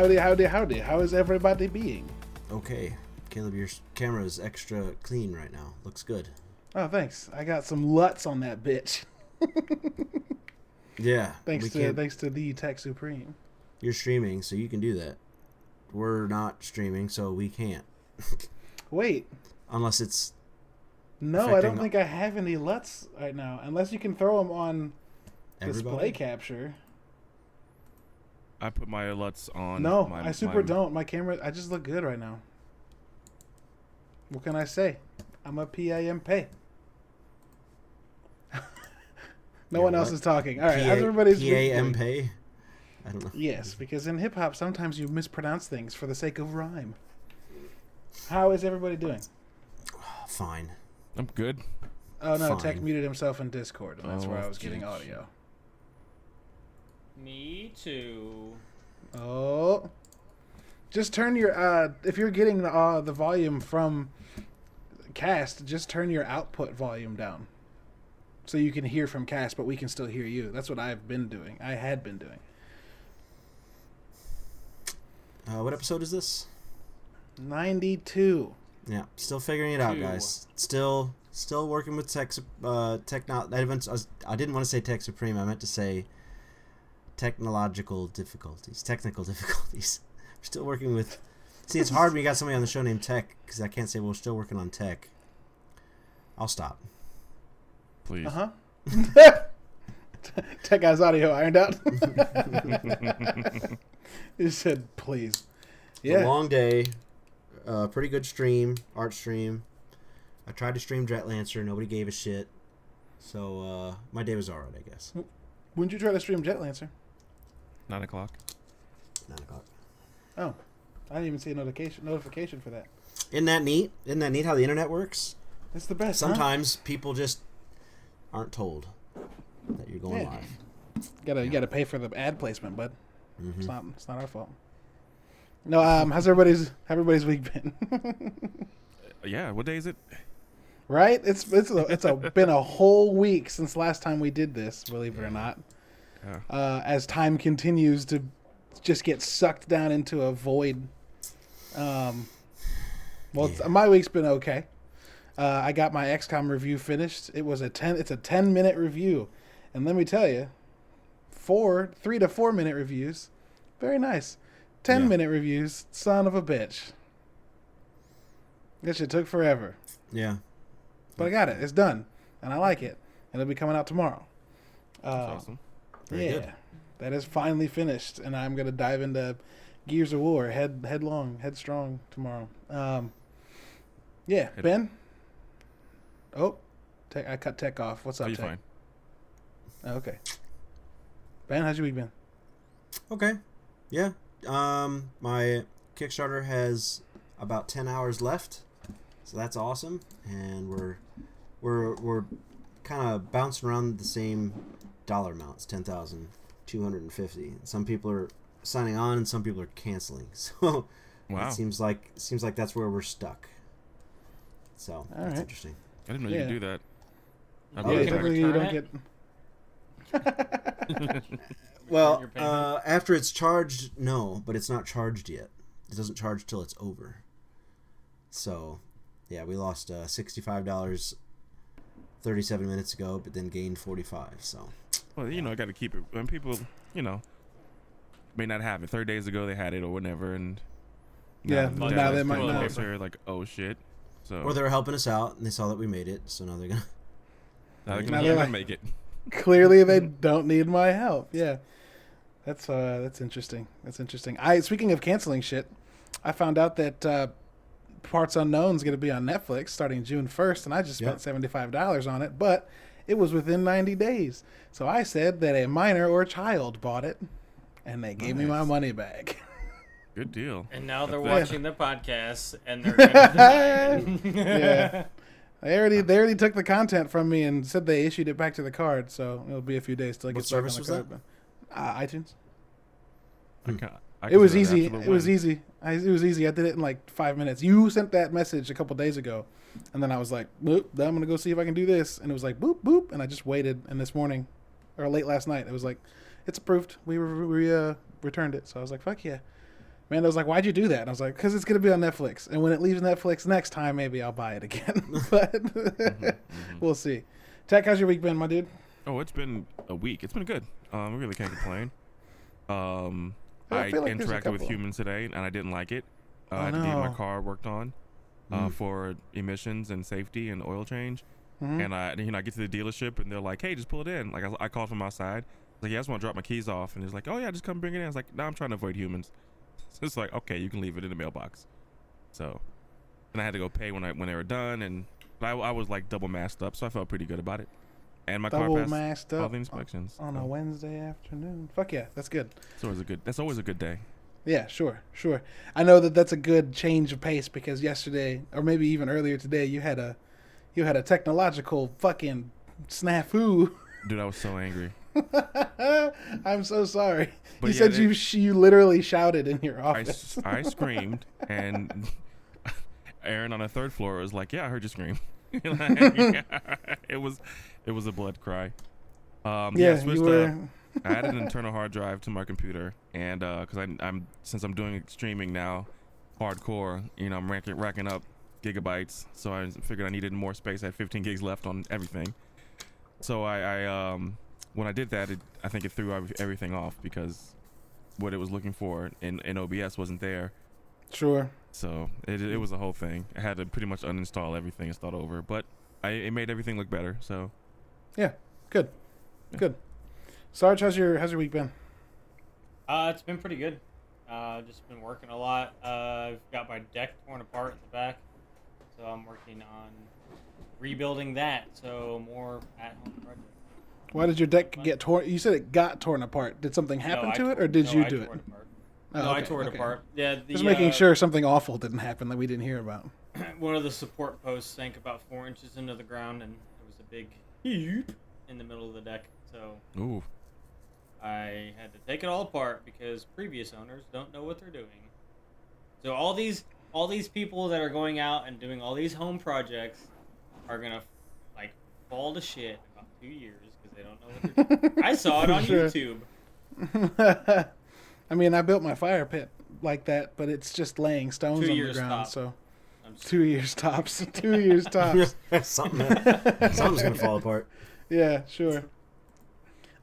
Howdy, howdy, howdy. How is everybody being? Okay, Caleb, your camera is extra clean right now. Looks good. Oh, thanks. I got some luts on that bitch. Yeah. Thanks to can't- thanks to the Tech Supreme. You're streaming, so you can do that. We're not streaming, so we can't. Wait, Unless it's no, I don't think I have any luts right now. Unless you can throw them on everybody. display capture. I put my LUTs on. No, my, I super my- don't. My camera, I just look good right now. What can I say? I'm a PIM pay. no You're one else what? is talking. All right, PA, how's everybody's week PAM going? pay? I don't know. Yes, because in hip hop, sometimes you mispronounce things for the sake of rhyme. How is everybody doing? Fine. I'm good. Oh no, Tech muted himself in Discord, and that's oh, where Oh, I was getting audio. Me too. Oh, just turn your uh, if you're getting the uh, the volume from cast, just turn your output volume down, so you can hear from cast, but we can still hear you. That's what I've been doing. I had been doing. Uh, what episode is this? Ninety two. Yeah, still figuring it out, Two. guys. Still, still working with tech. Uh, techno. I, didn't- I I didn't want to say tech supreme. I meant to say technological difficulties, technical difficulties. We're still working with. See, it's hard when you got somebody on the show named Tech because I can't say we're still working on tech. I'll stop. Please. Uh huh. Tech guy's audio ironed out. he said, "Please." Yeah. a long day. Uh, pretty good stream, art stream. I tried to stream Jetlancer. Nobody gave a shit. So uh, my day was alright, I guess. When did you try to stream Jetlancer? Nine o'clock. Nine o'clock. Oh, I didn't even see a notification notification for that. Isn't that neat? Isn't that neat how the internet works? It's the best. huh? Sometimes people just aren't told that you're going Yeah. live. gotta you gotta pay for the ad placement, bud. Mhm. It's not it's not our fault. No, um, how's everybody's how's everybody's week been? Yeah. What day is it? right? It's it's a, it's a, been a whole week since last time we did this. Believe it or not. Yeah. uh, as time continues to just get sucked down into a void. Um, well, Yeah. my week's been okay. Uh, I got my XCOM review finished. It was a ten. It's a ten minute review, and let me tell you, four, three to four minute reviews, very nice. Ten Yeah. minute reviews, son of a bitch. This shit took forever, Yeah. but I got it. It's done, and I like it. And it'll be coming out tomorrow. That's Uh, awesome. Very yeah, good. that is finally finished, and I'm gonna dive into Gears of War head headlong, headstrong tomorrow. Um, yeah, Head- Ben. Oh, tech, I cut Tech off. What's up? Are up, you Tech? fine? Oh, okay. Ben, how's your week been? Okay. Yeah. Um, my Kickstarter has about ten hours left, so that's awesome, and we're we're we're kind of bouncing around the same dollar amounts, ten thousand two hundred and fifty. Some people are signing on, and some people are canceling. So Wow. it seems like seems like that's where we're stuck. So that's right. interesting. I didn't know Yeah. you could do that. I Oh, yeah, it can I was typically you don't get. Well, uh, after it's charged, no, but it's not charged yet. It doesn't charge till it's over. So, yeah, we lost uh, sixty-five dollars thirty-seven minutes ago, but then gained forty-five. So, well, you know, I got to keep it. When people, you know, may not have it. Thirty days ago they had it or whatever, and Yeah, the now they might getting not. closer, Like, oh shit. So or they were helping us out, and they saw that we made it, so now they're gonna. now they Now can they're never like- make it. Clearly, they don't need my help. Yeah, that's uh, that's interesting. That's interesting. I speaking of canceling shit, I found out that uh, Parts Unknown's going to be on Netflix starting June first, and I just spent Yep. seventy five dollars on it, but it was within ninety days. So I said that a minor or child bought it, and they gave me my money back. Good deal. And now they're That's watching the podcast and they're gonna. Yeah. They already they already took the content from me and said they issued it back to the card, so it'll be a few days till it What gets back on the was card. Uh, iTunes. I ca- I It was easy. absolute It was easy. I, it was easy. I did it in like five minutes. You sent that message a couple days ago, and then I was like, "Boop, then I'm gonna go see if I can do this." And it was like, "Boop, boop," and I just waited. And this morning, or late last night, it was like, "It's approved. We re- we uh, returned it." So I was like, "Fuck yeah!" Man, I was like, "Why'd you do that?" And I was like, "Cause it's gonna be on Netflix, and when it leaves Netflix next time, maybe I'll buy it again." but we'll see. Tech, how's your week been, my dude? Oh, it's been a week. It's been good. Um, I really can't complain. Um, I I, like interacted with humans today, and I didn't like it. Uh, Oh, I had to get my car worked on uh, Mm. for emissions and safety and oil change. Mhm. And I, you know, I get to the dealership, and they're like, "Hey, just pull it in." Like I, I called from outside. Like, "Yeah, I just want to drop my keys off," and he's like, "Oh yeah, just come bring it in." I was like, "No, I'm trying to avoid humans." So it's like, okay, you can leave it in the mailbox. So, and I had to go pay when I when they were done, and but I, I was like double masked up, so I felt pretty good about it. And my Double car passed masked all the inspections. on a so Wednesday afternoon. Fuck yeah, that's good. it's always a good. That's always a good day. Yeah, sure, sure. I know that that's a good change of pace because yesterday, or maybe even earlier today, you had a you had a technological fucking snafu. Dude, I was so angry. I'm so sorry. But you yeah, said they- you sh- you literally shouted in your I, office. s- I screamed, and Aaron on the third floor was like, "Yeah, I heard you scream." it was, it was a blood cry. Um, yeah, yeah, switched, you uh, were. I added an internal hard drive to my computer, and because I'm, I'm since I'm doing streaming now, hardcore, you know, I'm racking, racking up gigabytes. So I figured I needed more space. I had 15 gigs left on everything. So I, I um, when I did that, it, I think it threw everything off because what it was looking for in, in OBS wasn't there. Sure. So it, it was a whole thing. I had to pretty much uninstall everything and start over, but I, it made everything look better. So Yeah. Good. Yeah. Good. Sarge, how's your how's your week been? Uh, it's been pretty good. Uh, just been working a lot. Uh, I've got my deck torn apart in the back, so I'm working on rebuilding that. So more at home projects. Why did your deck get torn? You said it got torn apart. Did something happen No, I to it, or did no, you I do tore it? apart. Oh, no, I tore it okay. apart. Yeah, the, Just making uh, sure something awful didn't happen that we didn't hear about. one of the support posts sank about four inches into the ground, and there was a big heap in the middle of the deck. So ooh, I had to take it all apart because previous owners don't know what they're doing. So all these all these people that are going out and doing all these home projects are gonna like fall to shit in about two years because they don't know what they're doing. I saw it on Sure. YouTube. I mean, I built my fire pit like that, but it's just laying stones Two on the ground. top. So two years tops. two years tops. something, something's gonna fall apart. Yeah, sure.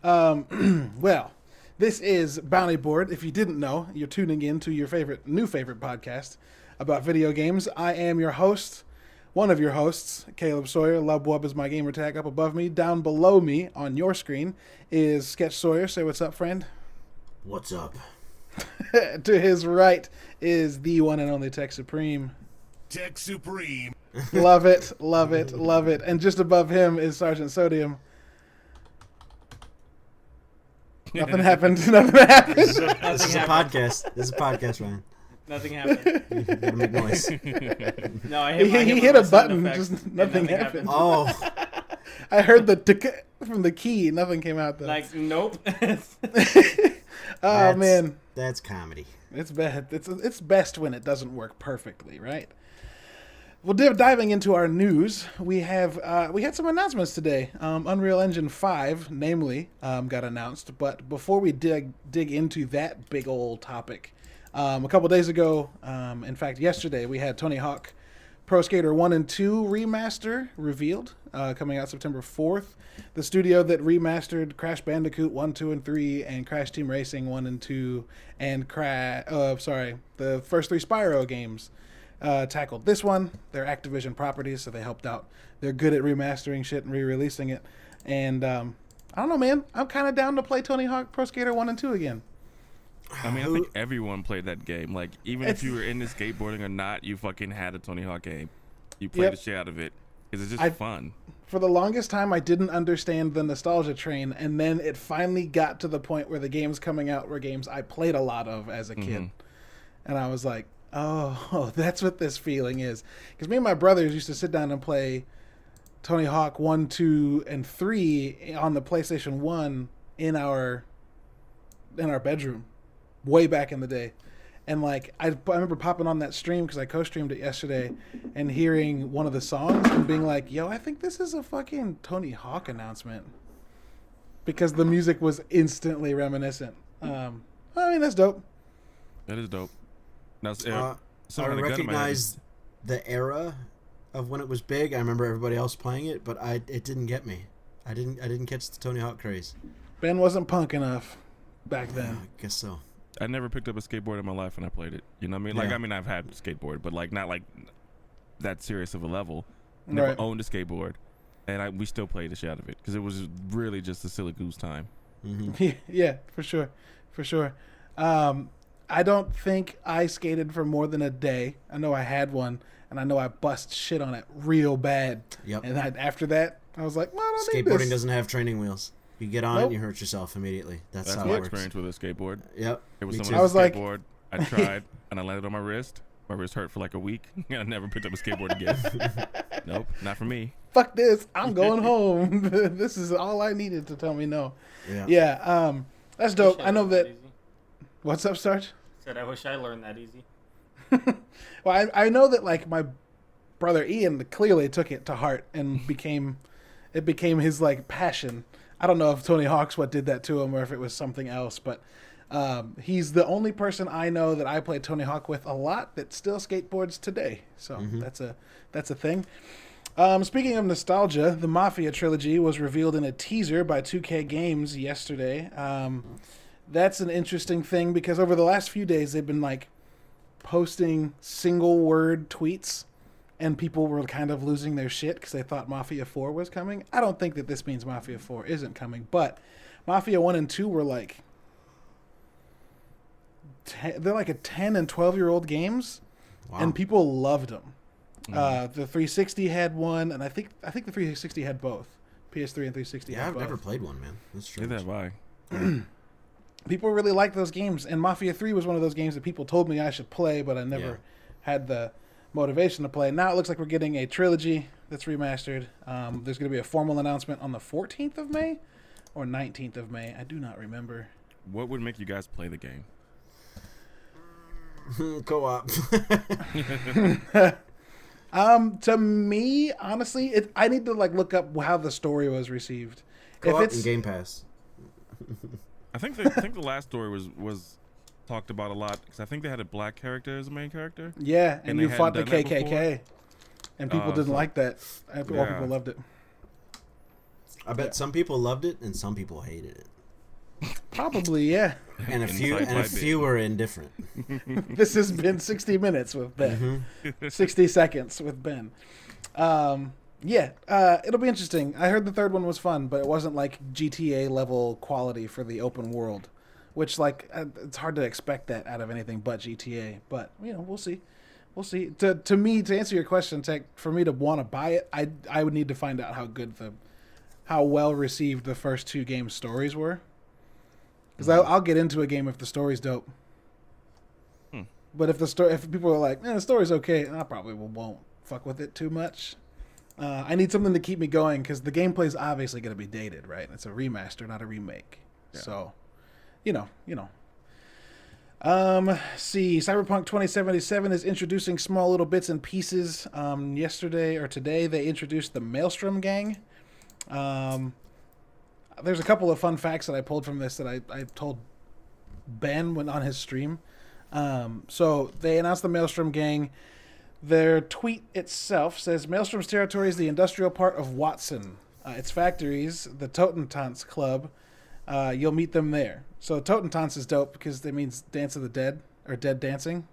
Um, well, this is Bounty Board. If you didn't know, you're tuning in to your favorite, new favorite podcast about video games. I am your host, one of your hosts, Caleb Sawyer. Lubwub is my gamer tag up above me. Down below me on your screen is Sketch Sawyer. Say what's up, friend. What's up? to his right is the one and only Tech Supreme. Tech Supreme. Love it, love it, love it. And just above him is Sergeant Sodium. Nothing happened. Nothing happened. This is a Nothing happened. podcast. This is a podcast, Ryan. Nothing happened. You gotta make noise. No, I hit, He- I he hit, hit a of my sound button, just and nothing happened. Oh, I heard the tick from the key. Nothing came out though. Like nope. oh That's- man, that's comedy. it's bad. It's it's best when it doesn't work perfectly, right? Well, div- diving into our news, we have uh, we had some announcements today. Um, Unreal Engine Five, namely, um, got announced. But before we dig dig into that big old topic, um, a couple days ago, um, in fact, yesterday, we had Tony Hawk Pro Skater 1 and 2 remaster revealed, uh, coming out September 4th. The studio that remastered Crash Bandicoot 1, 2, and 3, and Crash Team Racing 1 and 2, and Crash, uh, sorry, the first three Spyro games uh, tackled this one. They're Activision properties, so they helped out. They're good at remastering shit and re releasing it. And um, I don't know, man. I'm kind of down to play Tony Hawk Pro Skater 1 and 2 again. I mean, I think everyone played that game. Like, even It's- if you were into skateboarding or not, you fucking had a Tony Hawk game. You played Yep. the shit out of it because it's just I- fun. for the longest time I didn't understand the nostalgia train and then it finally got to the point where the games coming out were games I played a lot of as a kid. Mhm. And I was like, "Oh, that's what this feeling is." Cuz me and my brothers used to sit down and play Tony Hawk 1, 2, and 3 on the PlayStation 1 in our in our bedroom way back in the day. And like I, I remember popping on that stream because I co-streamed it yesterday, and hearing one of the songs and being like, "Yo, I think this is a fucking Tony Hawk announcement," because the music was instantly reminiscent. Um, I mean, that's dope. That is dope. Now, s- Uh, uh, I someone had a gun in my head. recognize the era of when it was big. I remember everybody else playing it, but I it didn't get me. I didn't I didn't catch the Tony Hawk craze. Ben wasn't punk enough back then. I guess so. I never picked up a skateboard in my life when I played it. You know what I mean? Like, Yeah. I mean, I've had a skateboard, but like not like that serious of a level. Never Right. owned a skateboard, and I, we still played the shit out of it because it was really just a silly goose time. hmm Yeah, yeah, for sure, for sure. Um, I don't think I skated for more than a day. I know I had one, and I know I bust shit on it real bad. Yep. And I, after that, I was like, well, I don't need Skateboarding this. doesn't have training wheels. You get on it and you hurt yourself immediately. That's, That's how my it works. experience with a skateboard. Yep. It was Me someone too. I was like- I tried, and I landed on my wrist. My wrist hurt for like a week. And I never picked up a skateboard again. nope, not for me. Fuck this! I'm going home. this is all I needed to tell me no. Yeah. Yeah, um, that's dope. I know learned that. What's up, Sarge? Said I wish I learned that easy. Well, I, I know that like my brother Ian clearly took it to heart and became it became his like passion. I don't know if Tony Hawk's what did that to him or if it was something else, but um, he's the only person I know that I played Tony Hawk with a lot that still skateboards today. So that's a that's a thing. Um, speaking of nostalgia, the Mafia trilogy was revealed in a teaser by 2K Games yesterday. Um, that's an interesting thing because over the last few days they've been like posting single word tweets and people were kind of losing their shit because they thought Mafia 4 was coming. I don't think that this means Mafia 4 isn't coming, but Mafia 1 and 2 were like te- they're like a 10 and 12 year old games Wow. and people loved them. Uh, the 360 had one and I think I think the 360 had both. PS3 and 360 yeah, had I've both. never played one, man. That's true. Neither have I. people really liked those games and mafia 3 was one of those games that people told me i should play but i never Yeah. had the motivation to play now it looks like we're getting a trilogy that's remastered um, there's going to be a formal announcement on the 14th of may or 19th of may i do not remember What would make you guys play the game? Co-op. um, to me honestly it, i need to like look up how the story was received Co-op if and it's Game Pass. I think the, I think the last story was was talked about a lot because I think they had a black character as a main character. yeah and, And they you fought the hadn't done that kkk and people Uh, didn't so- like that I all Yeah. people loved it I bet Yeah. some people loved it and some people hated it. probably yeah And a few Inside and a few were indifferent. this has been 60 minutes with Ben. Mhm. 60 seconds with Ben. Um, yeah, uh, it'll be interesting. I heard the third one was fun, but it wasn't like GTA level quality for the open world, which like uh, it's hard to expect that out of anything but GTA. But you know, we'll see. We'll see. To to me, to answer your question, Tech, for me to want to buy it, I I would need to find out how good the how well received the first two game stories were. Because I'll, I'll get into a game if the story's dope. Hmm. But if the story, if people are like, "Man, the story's okay," I probably won't fuck with it too much. Uh, I need something to keep me going because the gameplay is obviously going to be dated, right? It's a remaster, not a remake. Yeah. So, you know, you know. Um, see, Cyberpunk 2077 is introducing small little bits and pieces. Um, yesterday or today, they introduced the Maelstrom Gang. Um, there's a couple of fun facts that I pulled from this that I, I told Ben when on his stream. Um, so they announced the Maelstrom Gang. Their tweet itself says Maelstrom's territory is the industrial part of Watson. Uh, its factories, the Totentanz Club, uh, you'll meet them there. So Totentanz is dope because it means Dance of the Dead or Dead Dancing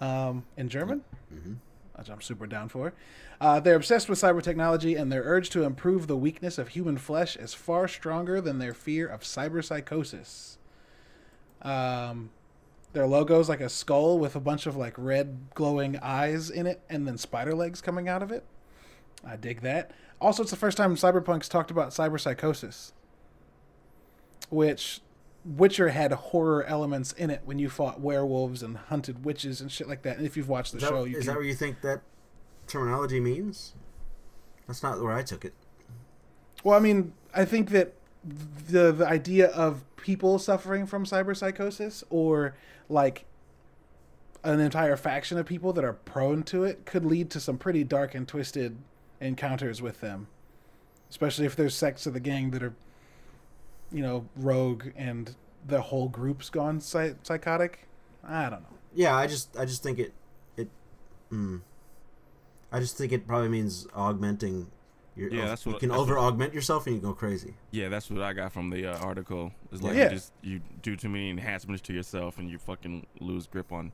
um, in German, Mhm. which I'm super down for. Uh, they're obsessed with cyber technology, and their urge to improve the weakness of human flesh is far stronger than their fear of cyber psychosis. Um, their logo is like a skull with a bunch of like red glowing eyes in it, and then spider legs coming out of it. I dig that. Also, it's the first time Cyberpunk's talked about cyber psychosis, which Witcher had horror elements in it when you fought werewolves and hunted witches and shit like that. And if you've watched the that, show, you is can that what you think that terminology means? That's not where I took it. Well, I mean, I think that the the idea of people suffering from cyberpsychosis or like an entire faction of people that are prone to it could lead to some pretty dark and twisted encounters with them. Especially if there's sects of the gang that are you know, rogue and the whole group's gone psy- psychotic. I don't know. yeah, I just I just think it it. Mm, I just think it probably means augmenting. Your, Yeah, that's you what- can that's what- over augment yourself and you go crazy. Yeah, that's what I got from the uh, article. It's like Yeah. you just you do too many enhancements to yourself and you fucking lose grip on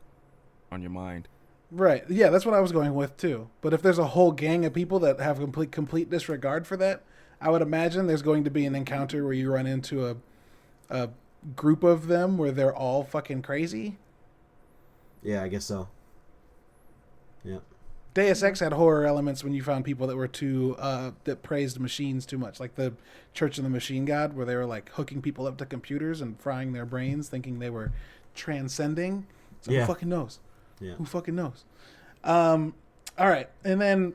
on your mind. Right. Yeah, that's what I was going with too. But if there's a whole gang of people that have complete complete disregard for that, I would imagine there's going to be an encounter where you run into a a group of them where they're all fucking crazy. Yeah, I guess so. Yeah. Deus Ex had horror elements when you found people that were too uh, that praised machines too much, like the Church of the Machine God, where they were like hooking people up to computers and frying their brains, thinking they were transcending. So Yeah. who fucking knows? Yeah. Who fucking knows? Um, all right, and then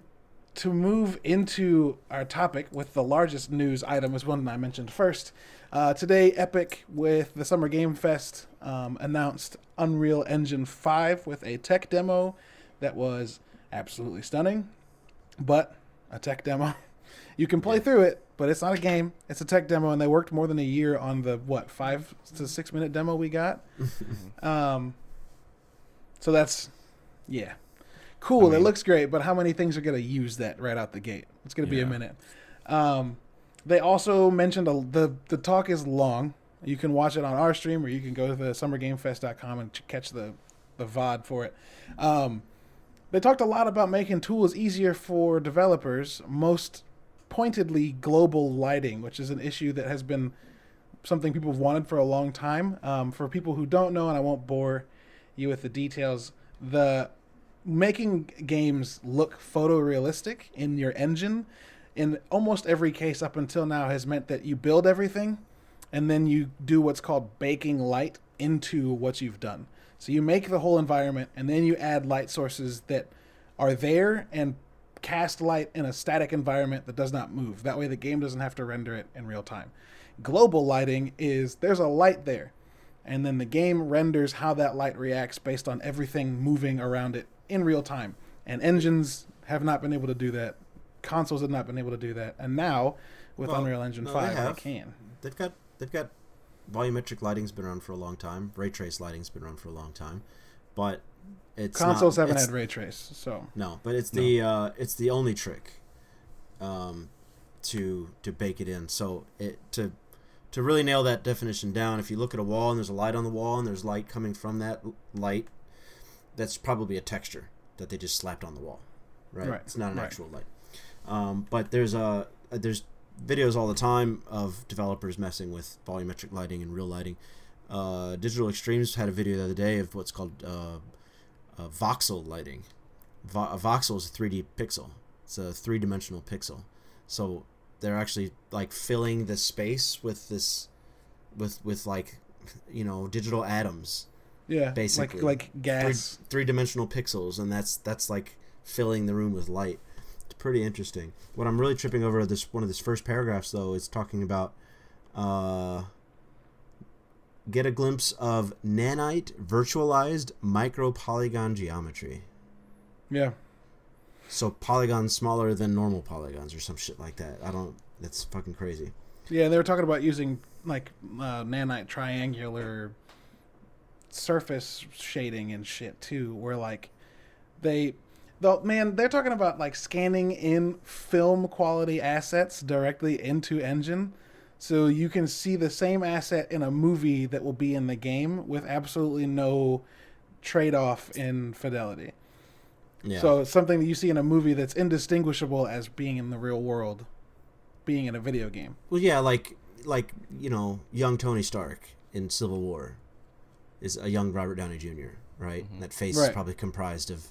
to move into our topic with the largest news item is one that I mentioned first. Uh, today, Epic with the Summer Game Fest um, announced Unreal Engine 5 with a tech demo that was absolutely stunning, but a tech demo. You can play through it, but it's not a game. It's a tech demo, and they worked more than a year on the what five to six minute demo we got. um, so that's yeah, cool. I mean- it looks great, but how many things are gonna use that right out the gate? It's gonna be a minute. Um, they also mentioned a, the the talk is long. You can watch it on our stream, or you can go to the summergamefest.com and catch the the VOD for it. Um, they talked a lot about making tools easier for developers, most pointedly global lighting, which is an issue that has been something people have wanted for a long time. Um, for people who don't know, and I won't bore you with the details, the making games look photorealistic in your engine in almost every case up until now has meant that you build everything and then you do what's called baking light into what you've done. So you make the whole environment and then you add light sources that are there and cast light in a static environment that does not move. That way the game doesn't have to render it in real time. Global lighting is there's a light there and then the game renders how that light reacts based on everything moving around it in real time. And engines have not been able to do that. Consoles have not been able to do that. And now with Well, Unreal Engine no, 5 they, have. can. They've got they've got volumetric lighting's been around for a long time. Ray trace lighting's been around for a long time, but it's Consoles not, haven't it's- had ray trace, so No, but it's the uh, it's the only trick um, to to bake it in. So it to to really nail that definition down. If you look at a wall and there's a light on the wall and there's light coming from that light, that's probably a texture that they just slapped on the wall, right? Right, It's not an right. actual light. Um, but there's a there's videos all the time of developers messing with volumetric lighting and real lighting. Uh, Digital Extremes had a video the other day of what's called uh, uh, voxel lighting. Vo- a voxel is a 3D pixel. It's a three dimensional pixel. So they're actually like filling the space with this, with with like, you know, digital atoms, yeah, Basically. like like gas. three dimensional pixels, and that's that's like filling the room with light. Pretty interesting. What I'm really tripping over this one of this first paragraphs though is talking about. Uh, get a glimpse of nanite virtualized micro polygon geometry. Yeah, So polygons smaller than normal polygons or some shit like that. I don't. That's fucking crazy. yeah. They were talking about using like uh, nanite triangular surface shading and shit too, where like they. The, man, they're talking about like scanning in film quality assets directly into Engine, so you can see the same asset in a movie that will be in the game with absolutely no trade-off in fidelity. Yeah. So it's something that you see in a movie that's indistinguishable as being in the real world, being in a video game. well, yeah, like like you know, young Tony Stark in Civil War is a young Robert Downey Jr. Right. Mm-hmm. That face is probably comprised of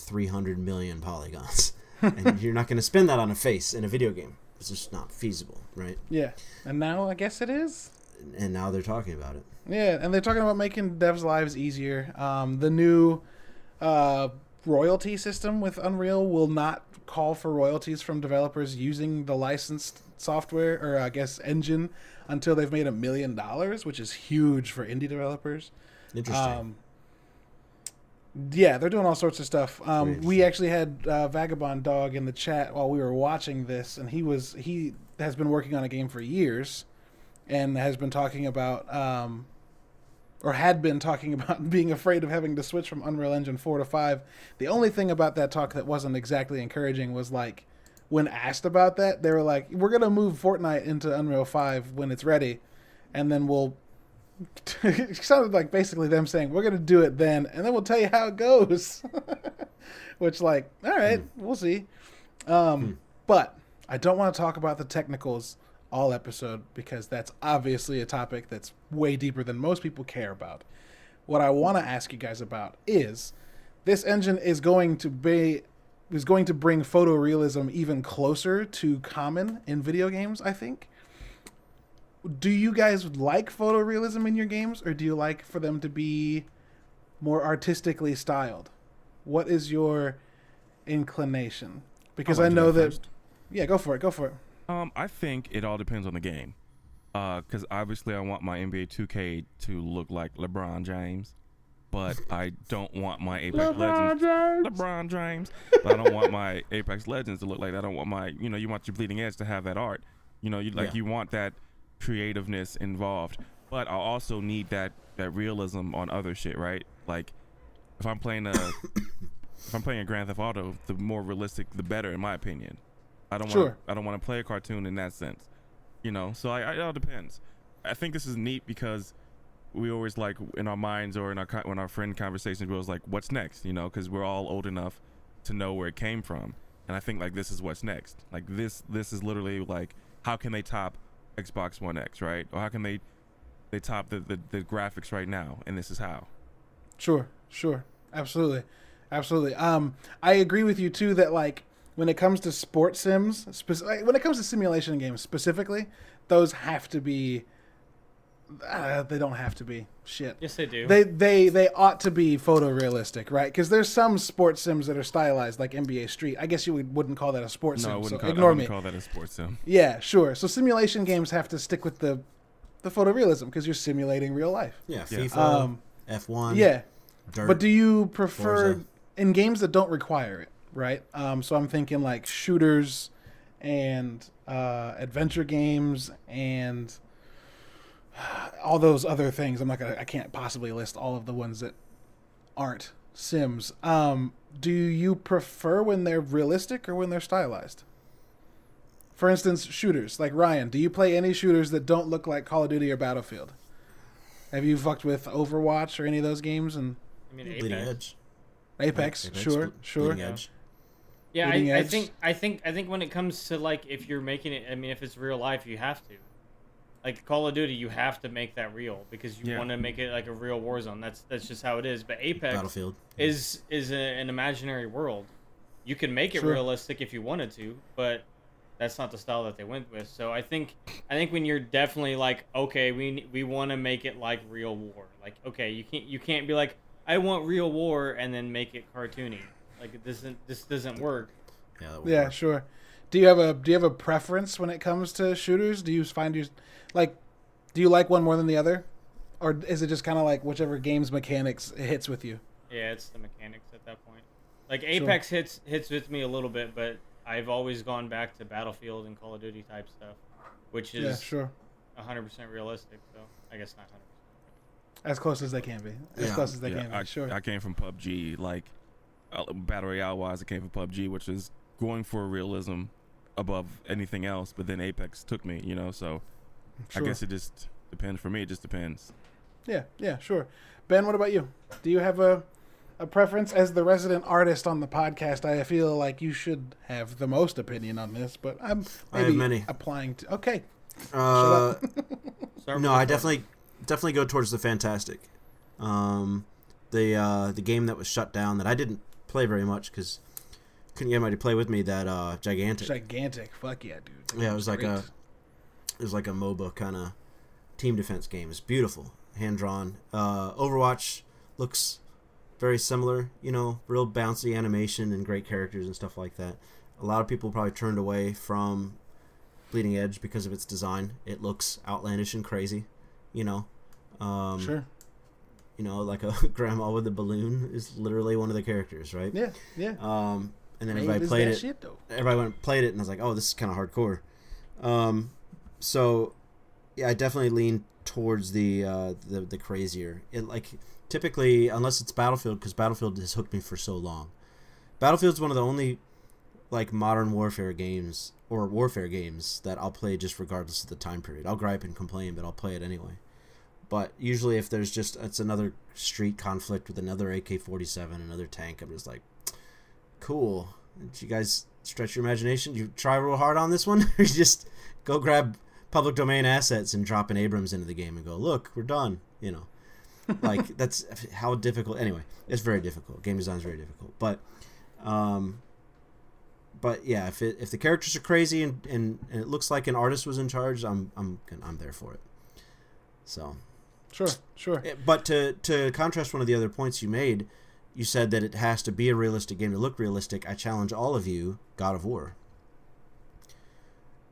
three hundred million polygons, and you're not going to spend that on a face in a video game. It's just not feasible, right? Yeah. And now I guess it is. And now they're talking about it. Yeah, and they're talking about making devs' lives easier. Um, the new uh, royalty system with Unreal will not call for royalties from developers using the licensed software or I guess engine until they've made a million dollars, which is huge for indie developers. Interesting. Um, yeah, they're doing all sorts of stuff. Um, we actually had uh, Vagabond Dog in the chat while we were watching this, and he was he has been working on a game for years, and has been talking about um, or had been talking about being afraid of having to switch from Unreal Engine 4 to 5. The only thing about that talk that wasn't exactly encouraging was like when asked about that, they were like, "We're going to move Fortnite into Unreal 5 when it's ready and then we'll it sounded like basically them saying we're going to do it then and then we'll tell you how it goes." Which like, all right, we'll see. Um, but I don't want to talk about the technicals all episode because that's obviously a topic that's way deeper than most people care about. What I want to ask you guys about is this engine is going to be is going to bring photorealism even closer to common in video games, I think. Do you guys like photorealism in your games or do you like for them to be more artistically styled? What is your inclination? Because I I'll know that first. yeah, go for it. Go for it. Um, I think it all depends on the game. Uh, because obviously I want my NBA 2K to look like LeBron James, but I don't want my Apex Legends LeBron James, but I don't want my Apex Legends to look like that. I don't want my you know you want your bleeding edge to have that art. You know you like Yeah. you want that creativeness involved, but I also need that that realism on other shit, right? Like if I'm playing a if I'm playing a Grand Theft Auto, the more realistic, the better, in my opinion. I don't want I don't want to play a cartoon in that sense, you know. So I, I, it all depends. I think this is neat because we always like in our minds or in our in our friend conversations, we always like, what's next, you know, because we're all old enough to know where it came from, and I think like this is what's next. Like this this is literally like how can they top Xbox One X, right? Or how can they they top the the, the graphics right now, and this is how. Sure, sure. Absolutely. Absolutely. Um I agree with you too that like when it comes to sports sims, spec- like, when it comes to simulation games specifically, those have to be uh, they don't have to be. Shit. Yes, they do. They they they ought to be photorealistic, right? Because there's some sports sims that are stylized, like NBA Street. I guess you would, wouldn't call that a sports No, I wouldn't, so call, I wouldn't me. call that a sports sim. Yeah, sure. So simulation games have to stick with the the photorealism because you're simulating real life. Yeah, Yeah. FIFA, Um, F1. yeah, Dirt. but do you prefer Forza. in games that don't require it, right? Um, so I'm thinking like shooters and uh, adventure games and all those other things. I'm not gonna, I can't possibly list all of the ones that aren't Sims. Um, do you prefer when they're realistic or when they're stylized? For instance, shooters like Ryan. Do you play any shooters that don't look like Call of Duty or Battlefield? Have you fucked with Overwatch or any of those games and I mean, Bleeding Apex. Edge. Apex? Apex, sure, Ble- sure. Bleeding Edge. Yeah, Bleeding I, I think I think I think when it comes to like if you're making it, I mean, if it's real life, you have to. Like Call of Duty, you have to make that real because you Yeah. want to make it like a real war zone. That's that's just how it is. But Apex Battlefield. is is a, an imaginary world. You can make it Sure. realistic if you wanted to, but that's not the style that they went with. So I think I think when you're definitely like, okay, we we want to make it like real war. Like, okay, you can't you can't be like, I want real war and then make it cartoony. Like it doesn't this doesn't work. Yeah, that Yeah, work. sure. Do you have a do you have a preference when it comes to shooters? Do you find you like do you like one more than the other? Or is it just kind of like whichever game's mechanics hits with you? Yeah, it's the mechanics at that point. Like Apex hits hits with me a little bit, but I've always gone back to Battlefield and Call of Duty type stuff, which is yeah, is sure. 100% realistic. So I guess not 100%. As close as they can be. As Yeah. close as they yeah, can be. I, sure. I came from PUBG, like uh, battle royale wise. I came from PUBG, which is going for realism above anything else. But then Apex took me, you know. So sure. I guess it just depends. For me, it just depends. Yeah, yeah, sure. Ben, what about you? Do you have a a preference as the resident artist on the podcast? I feel like you should have the most opinion on this, but I'm I have maybe many. applying to. Okay, Uh, no, I definitely definitely go towards the fantastic. Um, the uh, the game that was shut down that I didn't play very much because couldn't get anybody to play with me. That uh, gigantic. gigantic. Fuck yeah, dude. Yeah, it was like a it was like a MOBA kind of team defense game. It's beautiful, hand drawn. Uh, Overwatch looks very similar. You know, real bouncy animation and great characters and stuff like that. A lot of people probably turned away from Bleeding Edge because of its design. It looks outlandish and crazy. You know, um, sure. You know, like a grandma with a balloon is literally one of the characters, right? Yeah, yeah. Um, and then Rave everybody played it shit everybody went and played it and I was like, oh, this is kind of hardcore. Um, so yeah, I definitely lean towards the uh, the the crazier. It like typically unless it's Battlefield because Battlefield has hooked me for so long. Battlefield's one of the only like modern warfare games or warfare games that I'll play just regardless of the time period. I'll gripe and complain, but I'll play it anyway. But usually, if there's just it's another street conflict with another AK-47, another tank, I'm just like, cool. Did you guys stretch your imagination? You try real hard on this one, or you just go grab public domain assets and drop an Abrams into the game and go, look, we're done. You know, like that's how difficult. Anyway, it's very difficult. Game design is very difficult, but, um, but yeah, if it if the characters are crazy and, and, and it looks like an artist was in charge, I'm I'm I'm there for it. So, Sure, sure. Eh, but to to contrast one of the other points you made, you said that it has to be a realistic game to look realistic. I challenge all of you, God of War.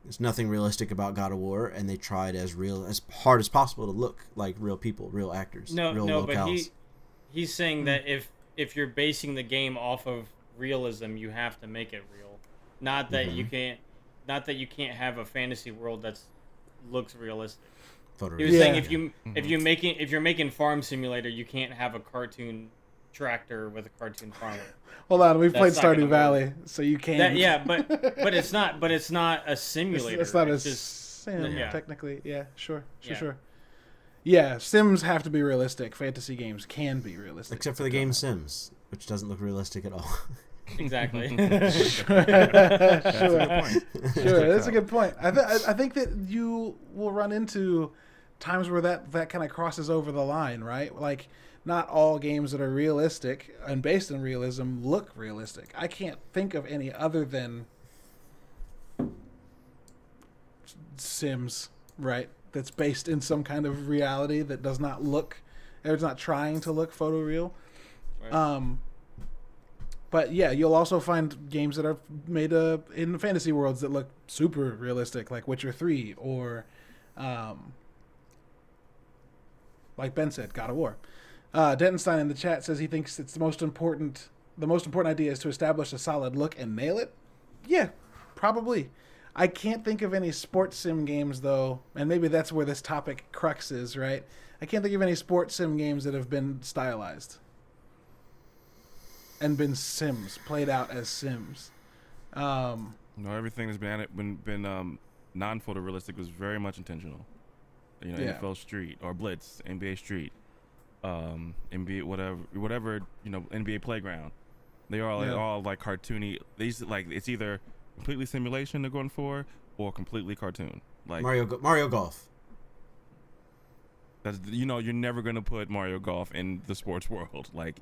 There's nothing realistic about God of War, and they tried as real as hard as possible to look like real people, real actors, No, real no, locales. but he he's saying that if if you're basing the game off of realism, you have to make it real. Not that you mm-hmm. can't not that you can't have a fantasy world that's looks realistic. Photo He was Yeah. saying if you if you mm-hmm. making if you're making Farm Simulator, you can't have a cartoon tractor with a cartoon farmer. Hold on, we've played That's not Stardew gonna Valley, so you can. That, yeah, but but it's not but it's not a simulator. it's not a just sim, yeah. technically. Yeah, sure, sure, Yeah. sure. Yeah, Sims have to be realistic. Fantasy games can be realistic. except for the game Sims, which doesn't look realistic at all. exactly. sure, That's a good point. sure. That's a good point. I, th- I I think that you will run into times where that that kind of crosses over the line, right? Like not all games that are realistic and based in realism look realistic. I can't think of any other than Sims, right? That's based in some kind of reality that does not look, or it's not trying to look photoreal. Right. Um, but yeah, you'll also find games that are made uh, in fantasy worlds that look super realistic, like Witcher Three, or um, like Ben said, God of War. Uh, Dentonstein in the chat says he thinks it's the most important. The most important idea is to establish a solid look and nail it. Yeah, probably. I can't think of any sports sim games though, and maybe that's where this topic crux is, right? I can't think of any sports sim games that have been stylized and been sims played out as sims. Um, No, everything that's been been been um, non photorealistic was very much intentional. You know, Yeah. NFL Street or Blitz, NBA Street, um, NBA whatever whatever you know NBA Playground. They are like, Yeah. all like cartoony. These like it's either completely simulation they're going for or completely cartoon. Like Mario Go- Mario Golf. that's you know you're never gonna put Mario Golf in the sports world. Like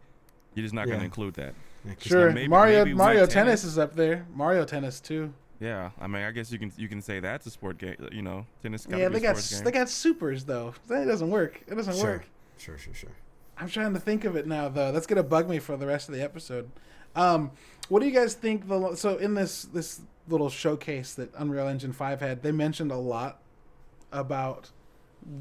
you're just not Yeah. gonna include that. Yeah, 'cause sure, maybe- Mario maybe Mario tennis Tennis. is up there. Mario Tennis too. Yeah, I mean I guess you can you can say that's a sport game. You know, tennis. Yeah, they got game. they got supers though. That doesn't work. It doesn't Sure. work. Sure, sure, sure. I'm trying to think of it now though. That's gonna bug me for the rest of the episode. Um, what do you guys think? The so in this this little showcase that Unreal Engine Five had, they mentioned a lot about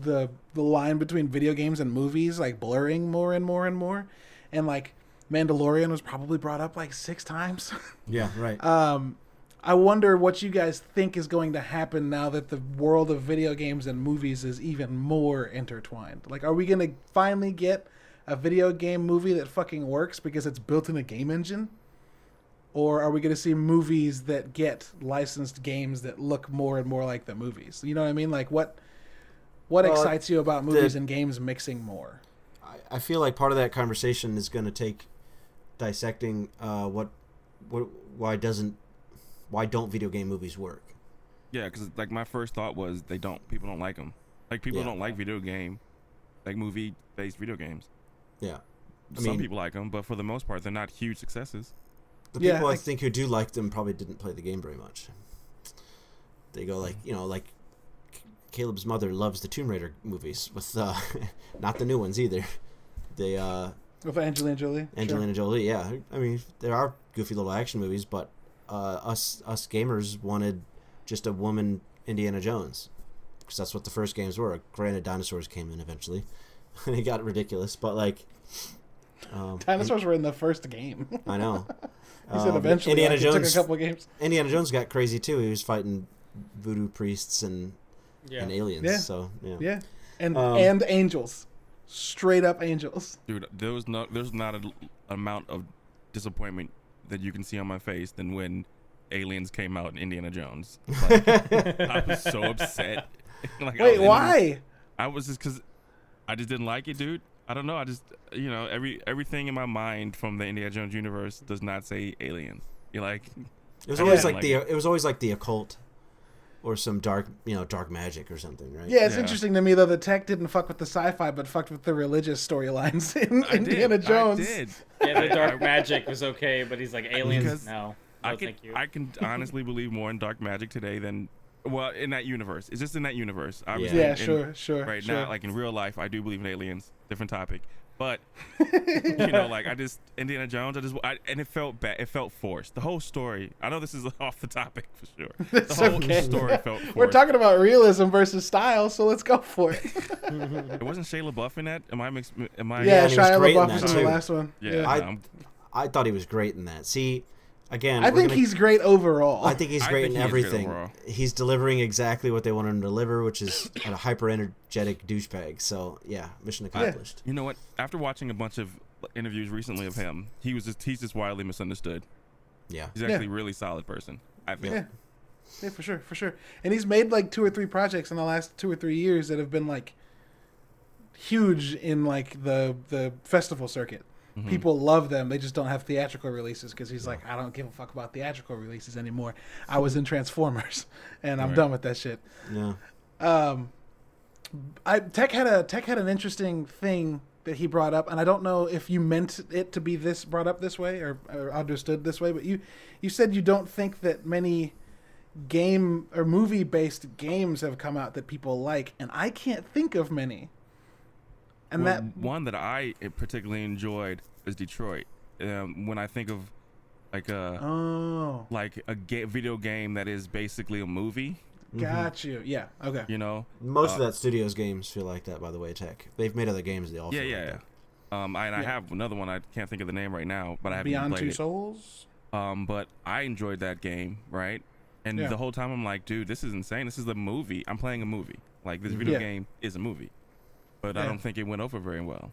the the line between video games and movies like blurring more and more and more, and like Mandalorian was probably brought up like six times. Yeah, right. Um, I wonder what you guys think is going to happen now that the world of video games and movies is even more intertwined. Like, are we going to finally get a video game movie that fucking works because it's built in a game engine? Or are we going to see movies that get licensed games that look more and more like the movies? You know what I mean? Like, what what Well, excites you about movies the- and games mixing more? I, I feel like part of that conversation is going to take dissecting uh, what what why doesn't why don't video game movies work? Yeah, because like my first thought was they don't. People don't like them. Like people Yeah. don't like video game, like movie based video games. Yeah, I Some mean- people like them, but for the most part, they're not huge successes. the Yeah, people I I- think who do like them probably didn't play the game very much. They go like you know like Caleb's mother loves the Tomb Raider movies with uh, not the new ones either. They uh, With Angelina Jolie? Sure. Angelina Jolie, yeah. I mean, there are goofy little action movies, but uh, us us gamers wanted just a woman Indiana Jones because that's what the first games were. Granted, dinosaurs came in eventually, and it got ridiculous. But like, um, Dinosaurs were in the first game. I know. He said Um, eventually. Indiana like, Jones. took a couple of games. Indiana Jones got crazy too. He was fighting voodoo priests and, Yeah. and aliens. Yeah. So yeah. Yeah. and Um, and angels, straight up angels. Dude, there was no, there's not an amount of disappointment that you can see on my face than when Aliens came out in Indiana Jones. Like, I was so upset. like, Wait, was- why? I was just because I just didn't like it, dude. I don't know. I just, you know, every everything in my mind from the Indiana Jones universe does not say aliens. You're like, It was always like like the it was always like the occult or some dark you know dark magic or something, right? Yeah, it's Yeah. interesting to me though. The tech didn't fuck with the sci-fi, but fucked with the religious storylines in I Indiana did, Jones. I did. Yeah, the dark magic was okay, but he's like aliens. Because No, I can, thank you. I can honestly believe more in dark magic today than, well, in that universe. It's just in that universe. Obviously, Yeah, in- sure, sure. Right sure. now, like in real life, I do believe in aliens. Different topic, but you know, like I just Indiana Jones. I just I, and it felt bad. It felt forced. The whole story. I know this is off the topic for sure. The It's whole okay. story felt forced. We're talking about realism versus style, so let's go for it. It wasn't Shia LaBeouf in that. Am I mixed? Am I? yeah, and he was Shia in LaBeouf was in the last one. Yeah. Yeah. I- no, I'm- I thought he was great in that. See, again, I think gonna- he's great overall. I think he's great think in he is great everything. He's delivering exactly what they want him to deliver, which is a hyper energetic douchebag. So yeah, mission accomplished. you know what? After watching a bunch of interviews recently of him, he was just he's just wildly misunderstood. Yeah. He's actually a really solid person. I think. Yeah. Yeah, for sure, for sure. And he's made like two or three projects in the last two or three years that have been like huge in like the the festival circuit. Mm-hmm. People love them. They just don't have theatrical releases because he's like, I don't give a fuck about theatrical releases anymore. I was in Transformers, and I'm Right. done with that shit. Yeah. Um, I Tech had a Tech had an interesting thing that he brought up, and I don't know if you meant it to be this brought up this way or, or understood this way, but you you said you don't think that many game or movie based games have come out that people like, and I can't think of many. And Well, that one that I particularly enjoyed is Detroit. Um, when I think of like a oh, like a ga- video game that is basically a movie, got you. Yeah, okay. you know. Most of Uh, that studio's games feel like that, by the way. Tech. They've made other games. They all. Yeah, feel yeah, like yeah. that. Um, I, and I have another one. I can't think of the name right now, but I haven't Beyond played Two it. Souls. Um, but I enjoyed that game, right? And Yeah. the whole time I'm like, dude, this is insane. This is a movie. I'm playing a movie. Like this video Yeah. game is a movie, but I don't think it went over very well.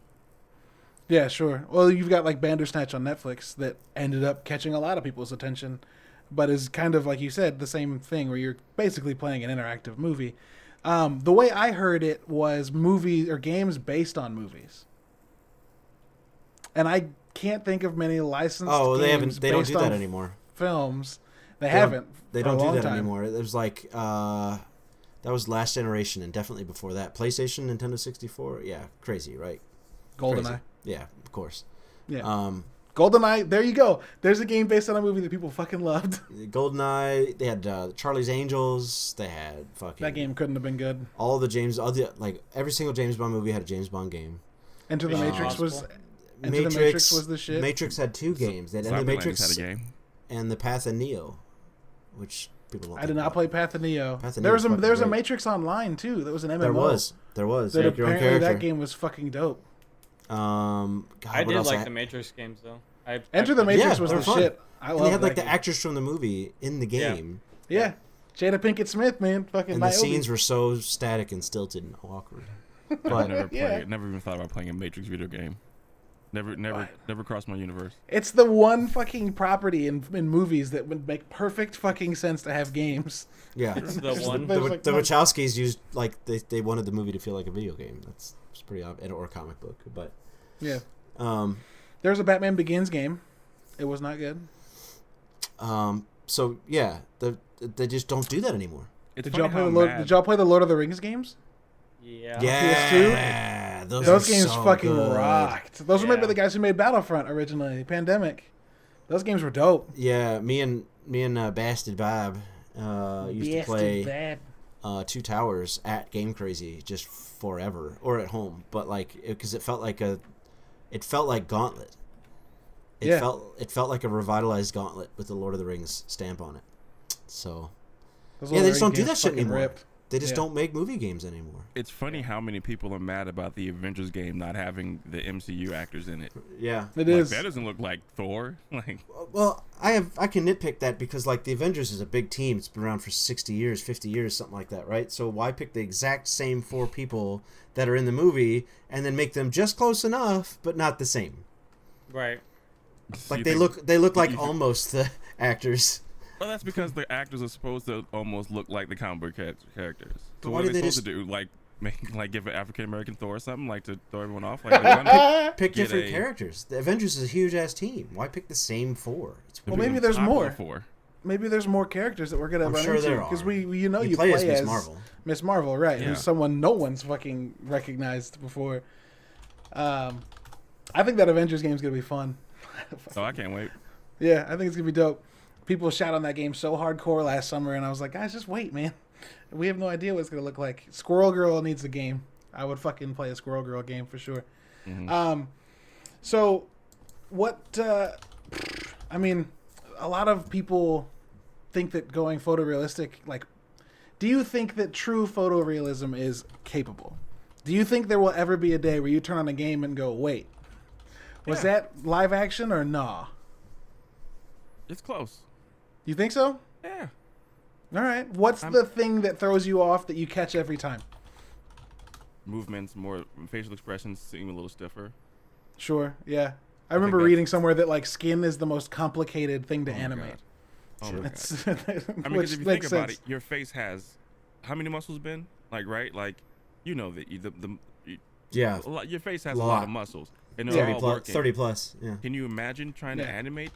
Yeah, sure. Well, you've got like Bandersnatch on Netflix that ended up catching a lot of people's attention, but is kind of like you said, the same thing where you're basically playing an interactive movie. Um, the way I heard it was movies or games based on movies, and I can't think of many licensed. Oh, they games haven't. They don't do that anymore. Films, they, They haven't. They don't do that time. anymore. It was like uh, that was last generation, and definitely before that, PlayStation, Nintendo sixty four. Yeah, crazy, right? Goldeneye. Crazy. Yeah, of course. Yeah, Um, Goldeneye. There you go. There's a game based on a movie that people fucking loved. GoldenEye. They had uh, Charlie's Angels. They had fucking that game couldn't have been good. All the James, all the like every single James Bond movie had a James Bond game. Enter the Mission Matrix was. Impossible. Enter the Matrix was the shit. Matrix had two games. They had Enter the Matrix had a game. and the Path of Neo, which people don't. I did not about. play Path of Neo. Path of there Neo was a was there was a. Matrix Online too. That was an MMO. There was, there was. That Make your own apparently character. that game was fucking dope. Um, God, I what did else like I- the Matrix games though. I, Enter I the Matrix Yeah, was the fun. shit. I And love they had like that the game. actors from the movie in the Yeah. game, Yeah, Jada Pinkett Smith, man, fucking and the Niobe. scenes were so static and stilted and awkward. I've never played. Yeah. Never even thought about playing a Matrix video game. Never, never, never crossed my universe. It's the one fucking property in in movies that would make perfect fucking sense to have games. yeah, The one. the, there's like the Wachowskis used like they, they wanted the movie to feel like a video game. That's it's pretty ob- or a comic book, but Yeah, um there was a Batman Begins game. It was not good. um so yeah, the they just don't do that anymore. It's Did y'all play the Lord, Did y'all play the Lord of the Rings games? Yeah. Yeah, those, Those games so fucking good. rocked. Those were made by the guys who made Battlefront originally. Pandemic. Those games were dope. Yeah, me and me and uh, Bastard Bob uh, used to play Bad. Uh, Two Towers at Game Crazy just forever, or at home, but like because it, felt like a, it felt like Gauntlet. It Yeah. felt it felt like a revitalized Gauntlet with the Lord of the Rings stamp on it. So Those Yeah, they just don't do that shit anymore. ripped. They just Yeah. don't make movie games anymore. It's funny how many people are mad about the Avengers game not having the MCU actors in it. Yeah. It Like, is. that doesn't look like Thor. Like uh, Well, I have I can nitpick that because like the Avengers is a big team. It's been around for sixty years, fifty years, something like that, right? So why pick the exact same four people that are in the movie and then make them just close enough, but not the same? Right. Like you they think- look they look like almost the actors. Well, that's because the actors are supposed to almost look like the comic book char- characters. So why what are they they supposed to do? Like make like give an African American Thor or something like to throw everyone off? Like they want Pick different a- characters. The Avengers is a huge ass team. Why pick the same four? It's Well, maybe there's more. For. Maybe there's more characters that we're gonna I'm run sure into because we, we- you know You you, play play, as Miss Marvel. Miss Marvel, right? Yeah. Who's someone no one's fucking recognized before. Um, I think that Avengers game is gonna be fun. So I can't wait. Yeah, I think it's gonna be dope. People shot on that game so hardcore last summer, and I was like, guys, just wait, man. We have no idea what it's gonna look like. Squirrel Girl needs a game. I would fucking play a Squirrel Girl game for sure. Mhm. Um, so what? Uh, I mean, a lot of people think that going photorealistic, like, do you think that true photorealism is capable? Do you think there will ever be a day where you turn on a game and go, wait, was Yeah. that live action or nah? It's close. You think so? Yeah. All right. What's I'm- the thing that throws you off that you catch every time? Movements, more facial expressions seem a little stiffer. Sure. Yeah. I remember reading somewhere that like skin is the most complicated thing to Oh animate. God. Oh my god. I mean, because if you think makes about it, your face has how many muscles been? Like right, like you know that you, the the you, Yeah. a lot, your face has a Lot. lot of muscles, and they're Thirty all plus working. thirty plus. Yeah. Can you imagine trying to animate,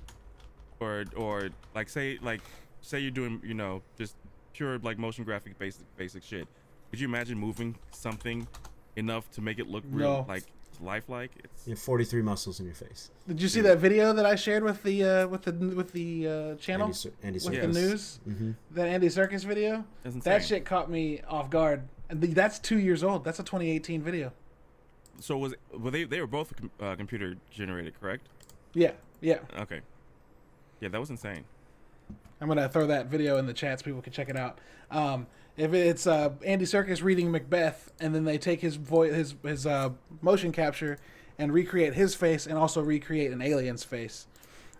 or or like say like say you're doing you know just pure like motion graphic basic basic shit? Could you imagine moving something enough to make it look real No. like lifelike? It's You have forty three muscles in your face. Did you see that video that I shared with the uh, with the with the uh, channel Andy, Ser- Andy with Serkis. the news? hmm That Andy Serkis video? it's insane. That shit caught me off guard. And the, that's two years old. That's a 2018 video. So was well they they were both uh, computer generated, correct? Yeah, yeah. Okay. Yeah, that was insane. I'm gonna throw that video in the chat so people can check it out. Um, if it's uh, Andy Serkis reading Macbeth, and then they take his voice, his his uh, motion capture, and recreate his face, and also recreate an alien's face,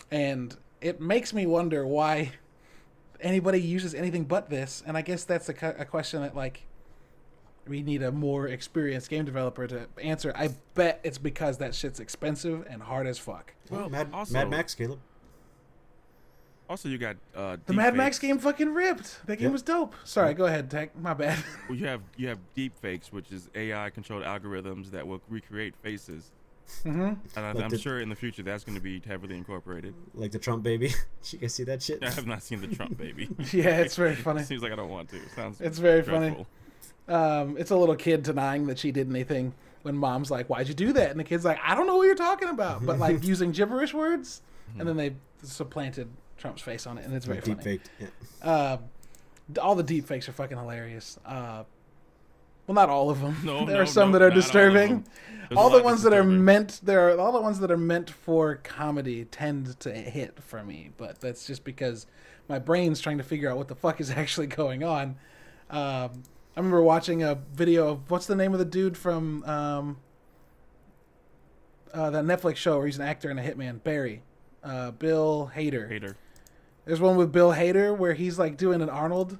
and it makes me wonder why anybody uses anything but this. And I guess that's a, cu- a question that like we need a more experienced game developer to answer. I bet it's because that shit's expensive and hard as fuck. Well, Mad, also- Mad Max, Caleb. Also, you got uh, The Mad Max game fucking ripped. That game Yep. was dope. Sorry, go ahead, Tech. My bad. Well, you have you have deep fakes, which is AI controlled algorithms that will recreate faces. hmm And I, Like I'm the- sure in the future that's going to be heavily incorporated. Like the Trump baby. Did you guys see that shit? I have not seen the Trump baby. Yeah, it's very funny. Seems like I don't want to. Sounds It's very funny. Um, it's a little kid denying that she did anything when mom's like, "Why'd you do that?" And the kid's like, "I don't know what you're talking about," but like using gibberish words, and then they supplanted Trump's face on it, and it's very Deep funny. faked. Yeah. Uh, all the deep fakes are fucking hilarious. Uh, well, not all of them. No, there no, are some no, that are not all disturbing. them. There's a All the ones that are meant there are all the ones that are meant for comedy tend to hit for me, but that's just because my brain's trying to figure out what the fuck is actually going on. Um, I remember watching a video of what's the name of the dude from um, uh, that Netflix show where he's an actor and a hitman, Barry, uh, Bill Hader. Hater. There's one with Bill Hader where he's like doing an Arnold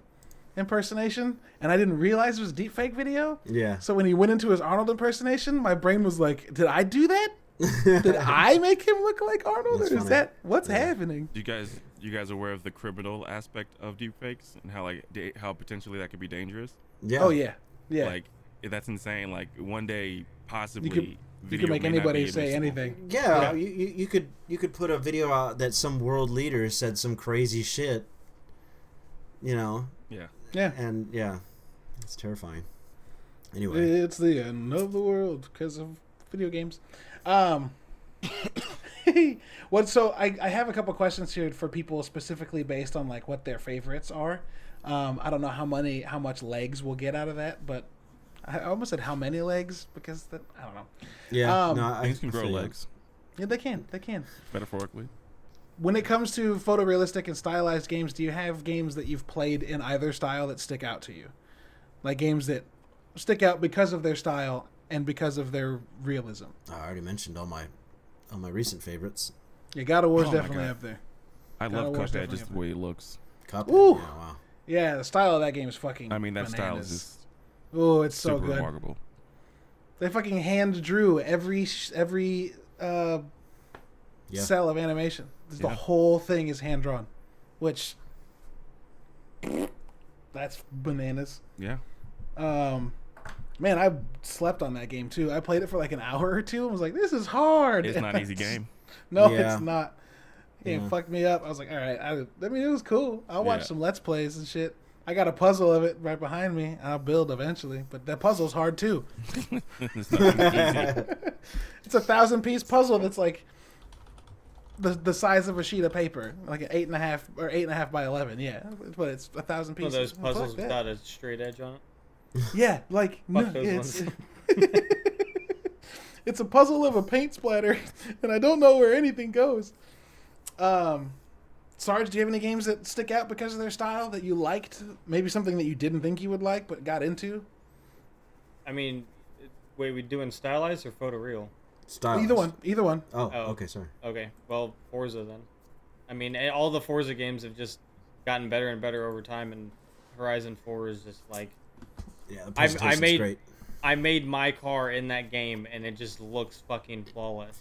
impersonation, and I didn't realize it was a deep fake video. Yeah. So when he went into his Arnold impersonation, my brain was like, "Did I do that? Did I make him look like Arnold, That's or is funny. that what's Yeah. happening?" You guys, you guys aware of the criminal aspect of deepfakes and how like da- how potentially that could be dangerous? Yeah. Oh yeah, yeah. Like that's insane. Like one day, possibly, you video can make anybody say anything. Yeah, Yeah. You, you, you could you could put a video out that some world leader said some crazy shit. You know, Yeah. Yeah, and yeah, it's terrifying. Anyway, it's the end of the world because of video games. Um, what? So I I have a couple questions here for people specifically based on like what their favorites are. Um, I don't know how many how much legs we'll get out of that, but I almost said how many legs because that I don't know. yeah, um, no, I Things can I grow legs, Yeah, they can. They can. metaphorically. When it comes to photorealistic and stylized games, do you have games that you've played in either style that stick out to you? like games that stick out because of their style and because of their realism. I already mentioned all my all my recent favorites. Yeah, God of War is Oh definitely up there. I God love of War's Cuphead just the way it looks. Cuphead. Ooh. Yeah, wow. Yeah, the style of that game is fucking. I mean, that style is just Oh, it's so super good. remarkable. They fucking hand drew every every uh, Yeah. cell of animation. The Yeah. whole thing is hand drawn, which that's bananas. Yeah. Um, man, I slept on that game too. I played it for like an hour or two and was like, "This is hard." It's not an easy game. no, Yeah. it's not. It Yeah. fucked me up. I was like, "All right." I, I mean, it was cool. I watched Yeah. some let's plays and shit. I got a puzzle of it right behind me. I'll build eventually, but that puzzle's hard too. it's. It's a thousand piece puzzle that's like the the size of a sheet of paper, like an eight and a half or eight and a half by eleven. Yeah, but it's a thousand pieces. those Well, fuck puzzles that. without a straight edge on it. Yeah, like no, it's it's a puzzle of a paint splatter, and I don't know where anything goes. Um, Sarge, do you have any games that stick out because of their style that you liked? Maybe something that you didn't think you would like but got into. I mean, it- wait, we doing stylized or photoreal? Stylized. Either one, either one. Oh, Oh. okay, sorry. Okay, well, Forza then. I mean, eh, all the Forza games have just gotten better and better over time, and Horizon 4 is just like Yeah, the I- I made- great. I made my car in that game, and it just looks fucking flawless.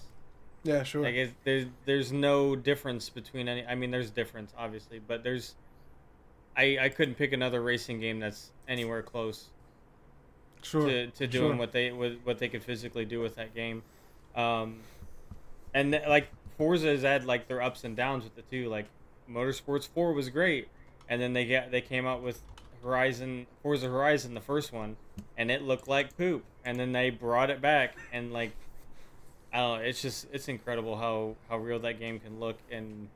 Yeah, sure. Like it, there's there's no difference between any. I mean, there's difference obviously, but there's. I I couldn't pick another racing game that's anywhere close sure. to, to doing sure. what they what, what they could physically do with that game, um, and th- like Forza has had like their ups and downs with the two. Like Motorsports Four was great, and then they get they came out with Horizon Forza Horizon the first one, and it looked like poop, and then they brought it back and like. I don't know. It's just it's incredible how how real that game can look and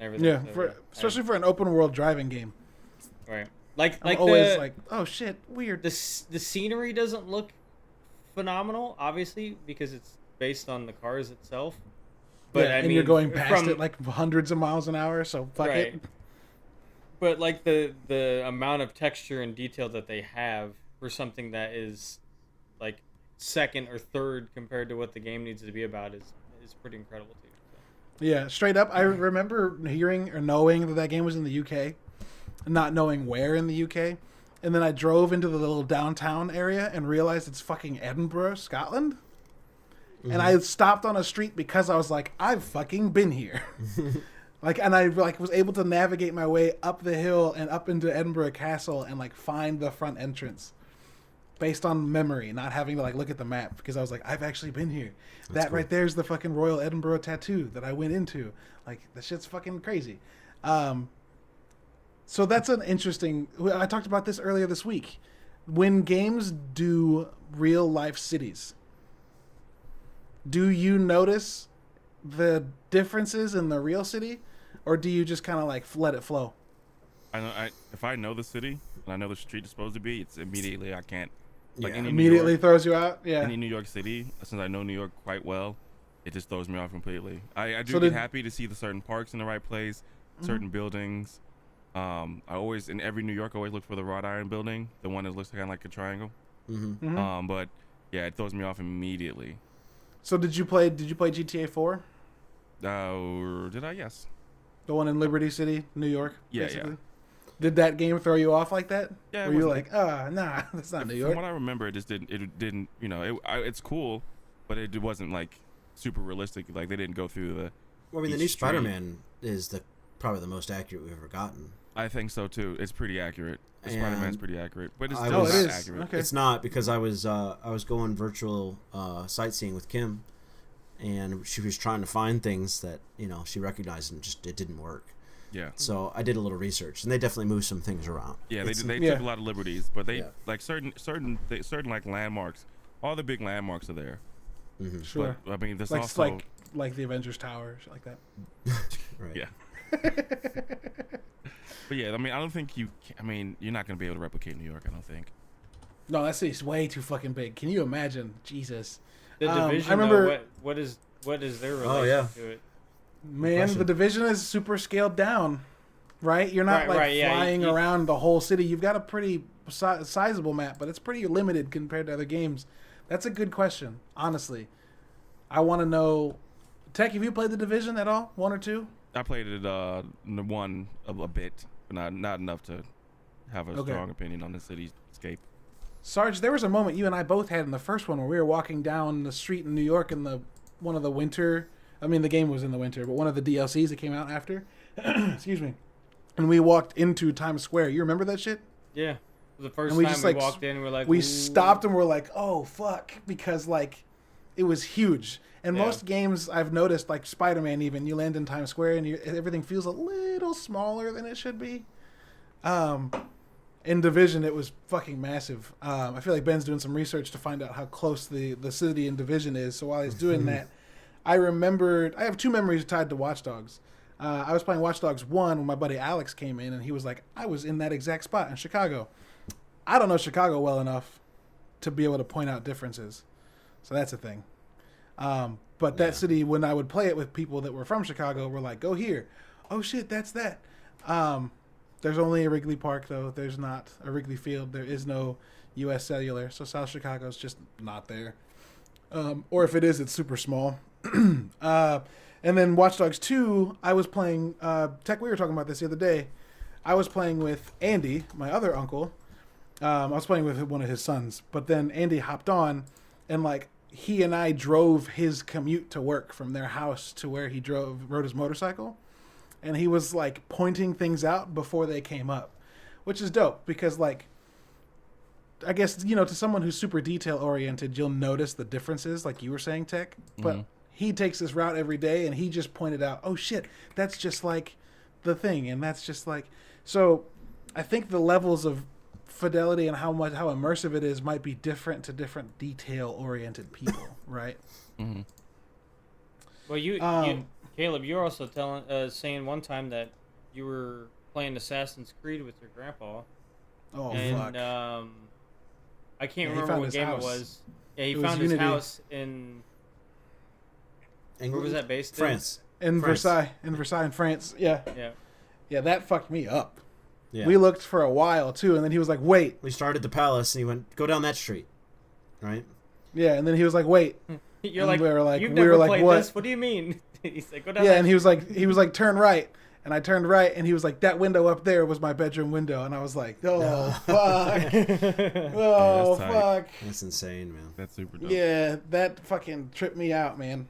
everything. Yeah, So, for, especially for an open world driving game. right. Like I'm like always the, like, oh shit, weird. the the scenery doesn't look phenomenal, obviously, because it's based on the cars itself. But yeah, I and mean, you're going past from- it like hundreds of miles an hour, so fuck Right. it. But like the the amount of texture and detail that they have for something that is like second or third compared to what the game needs to be about is is pretty incredible too. So. Yeah, straight up. I remember hearing or knowing that that game was in the UK, not knowing where in the UK, and then I drove into the little downtown area and realized it's fucking Edinburgh, Scotland. And mm-hmm. I stopped on a street because I was like, I've fucking been here. like, and I like was able to navigate my way up the hill and up into Edinburgh Castle and like find the front entrance based on memory, not having to like look at the map because I was like, I've actually been here. that cool. right there's the fucking Royal Edinburgh tattoo that I went into. Like the shit's fucking crazy. Um, so that's an interesting. I talked about this earlier this week. When games do real life cities, do you notice the differences in the real city, or do you just kind of like let it flow? I know. I, if I know the city and I know the street is supposed to be, it's immediately I can't. Like Yeah. Immediately York, throws you out. Yeah. any New York City, since I know New York quite well, it just throws me off completely. I, I do So get did- Mm-hmm. happy to see the certain parks in the right place, certain buildings. Um, I always in every New York, I always look for the wrought iron building, the one that looks kind of like a triangle. hmm Mhm. Um, but yeah, it throws me off immediately. So did you play? Did you play GTA Four? Uh, did I? Yes. The one in Liberty City, New York. Yeah, yeah. Basically? Did that game throw you off like that? Yeah, Were you like, ah, nah, that's not New York? From what I remember, it just didn't. It didn't. You know, it, I, it's cool, but it wasn't like super realistic. Like they didn't go through the. Well, I mean, the new. Spider-Man is the probably the most accurate we've ever gotten. I think so too. It's pretty accurate. Spider-Man's pretty accurate, but it's still was- not Oh, it is. accurate. Okay. It's not because I was uh, I was going virtual uh, sightseeing with Kim, and she was trying to find things that you know she recognized and just it didn't work. Yeah, So I did a little research, and they definitely moved some things around. yeah. They It's- did- they Yeah. took a lot of liberties, but they Yeah. like certain certain th- certain like landmarks. All the big landmarks are there. mhm, Sure. But I mean, there's like also like like the Avengers Tower, shit like that. right. Yeah. But yeah, I mean, I don't think you. Can, I mean, you're not gonna be able to replicate New York. I don't think. No, that city's way too fucking big. Can you imagine? Jesus, The Um, I division, remember- though, what what is what is their relation Oh, yeah. to it? Man, question. the division is super scaled down, right? You're not Right, like right, yeah, flying you- around the whole city. You've got a pretty si- sizable map, but it's pretty limited compared to other games. That's a good question, honestly. I want to know, Tech, have you played the Division at all? One or two? I played it uh one a, a bit, but not not enough to have a Okay. strong opinion on the cityscape. Sarge, there was a moment you and I both had in the first one where we were walking down the street in New York in the one of the winter. I mean, the game was in the winter, but one of the DLCs that came out after. Excuse me. And we walked into Times Square. You remember that shit? Yeah. The first And we time just, we like, walked in, we are like, we "Ooh." stopped and we're like, "Oh fuck," because like it was huge. And Yeah. most games I've noticed, like Spider-Man, even you land in Times Square and you, everything feels a little smaller than it should be. Um, in Division, it was fucking massive. Um, I feel like Ben's doing some research to find out how close the the city in Division is. So while he's doing that, I remembered I have two memories tied to Watch Dogs. Uh, I was playing Watch Dogs one when my buddy Alex came in, and he was like, "I was in that exact spot in Chicago." I don't know Chicago well enough to be able to point out differences, so that's a thing. Um, but that Yeah. city, when I would play it with people that were from Chicago, were like, "Go here." Oh shit, that's that. Um, there's only a Wrigley Park though. There's not a Wrigley Field. There is no U.S. Cellular, so South Chicago's just not there. Um, or if it is, it's super small. uh, and then Watch Dogs 2, I was playing. Uh, Tech, we were talking about this the other day. I was playing with Andy, my other uncle. Um, I was playing with one of his sons, but then Andy hopped on, and like he and I drove his commute to work from their house to where he drove rode his motorcycle, and he was like pointing things out before they came up, which is dope because like I guess you know to someone who's super detail oriented, you'll notice the differences, like you were saying, Tech. But Mhm. He takes this route every day, and he just pointed out, "Oh shit, that's just like the thing," and that's just like so. I think the levels of fidelity and how much how immersive it is might be different to different detail oriented people, right? Mm-hmm. Well, you, you Um, Caleb, you were also telling, uh, saying one time that you were playing Assassin's Creed with your grandpa, Oh and fuck! um, I can't Yeah, remember what game house. it was. Yeah, he It found his Unity. house in where was that based? France. in France. Versailles, in Versailles, in France. Yeah, Yeah. yeah, that fucked me up. Yeah. We We, looked for a while too, and then he was like, "Wait." We started the palace, and he went, "Go down that street." Right. Yeah, and then he was like, "Wait." You're And like, we were like- you've we never were like, what? this. What do you mean? He's like, go down. Yeah, that and he was like, he was like, "Turn right," and I turned right, and he was like, "That window up there was my bedroom window," and I was like, "Oh fuck! Oh that's fuck!" That's insane, man. That's super dope. Yeah, that fucking tripped me out, man.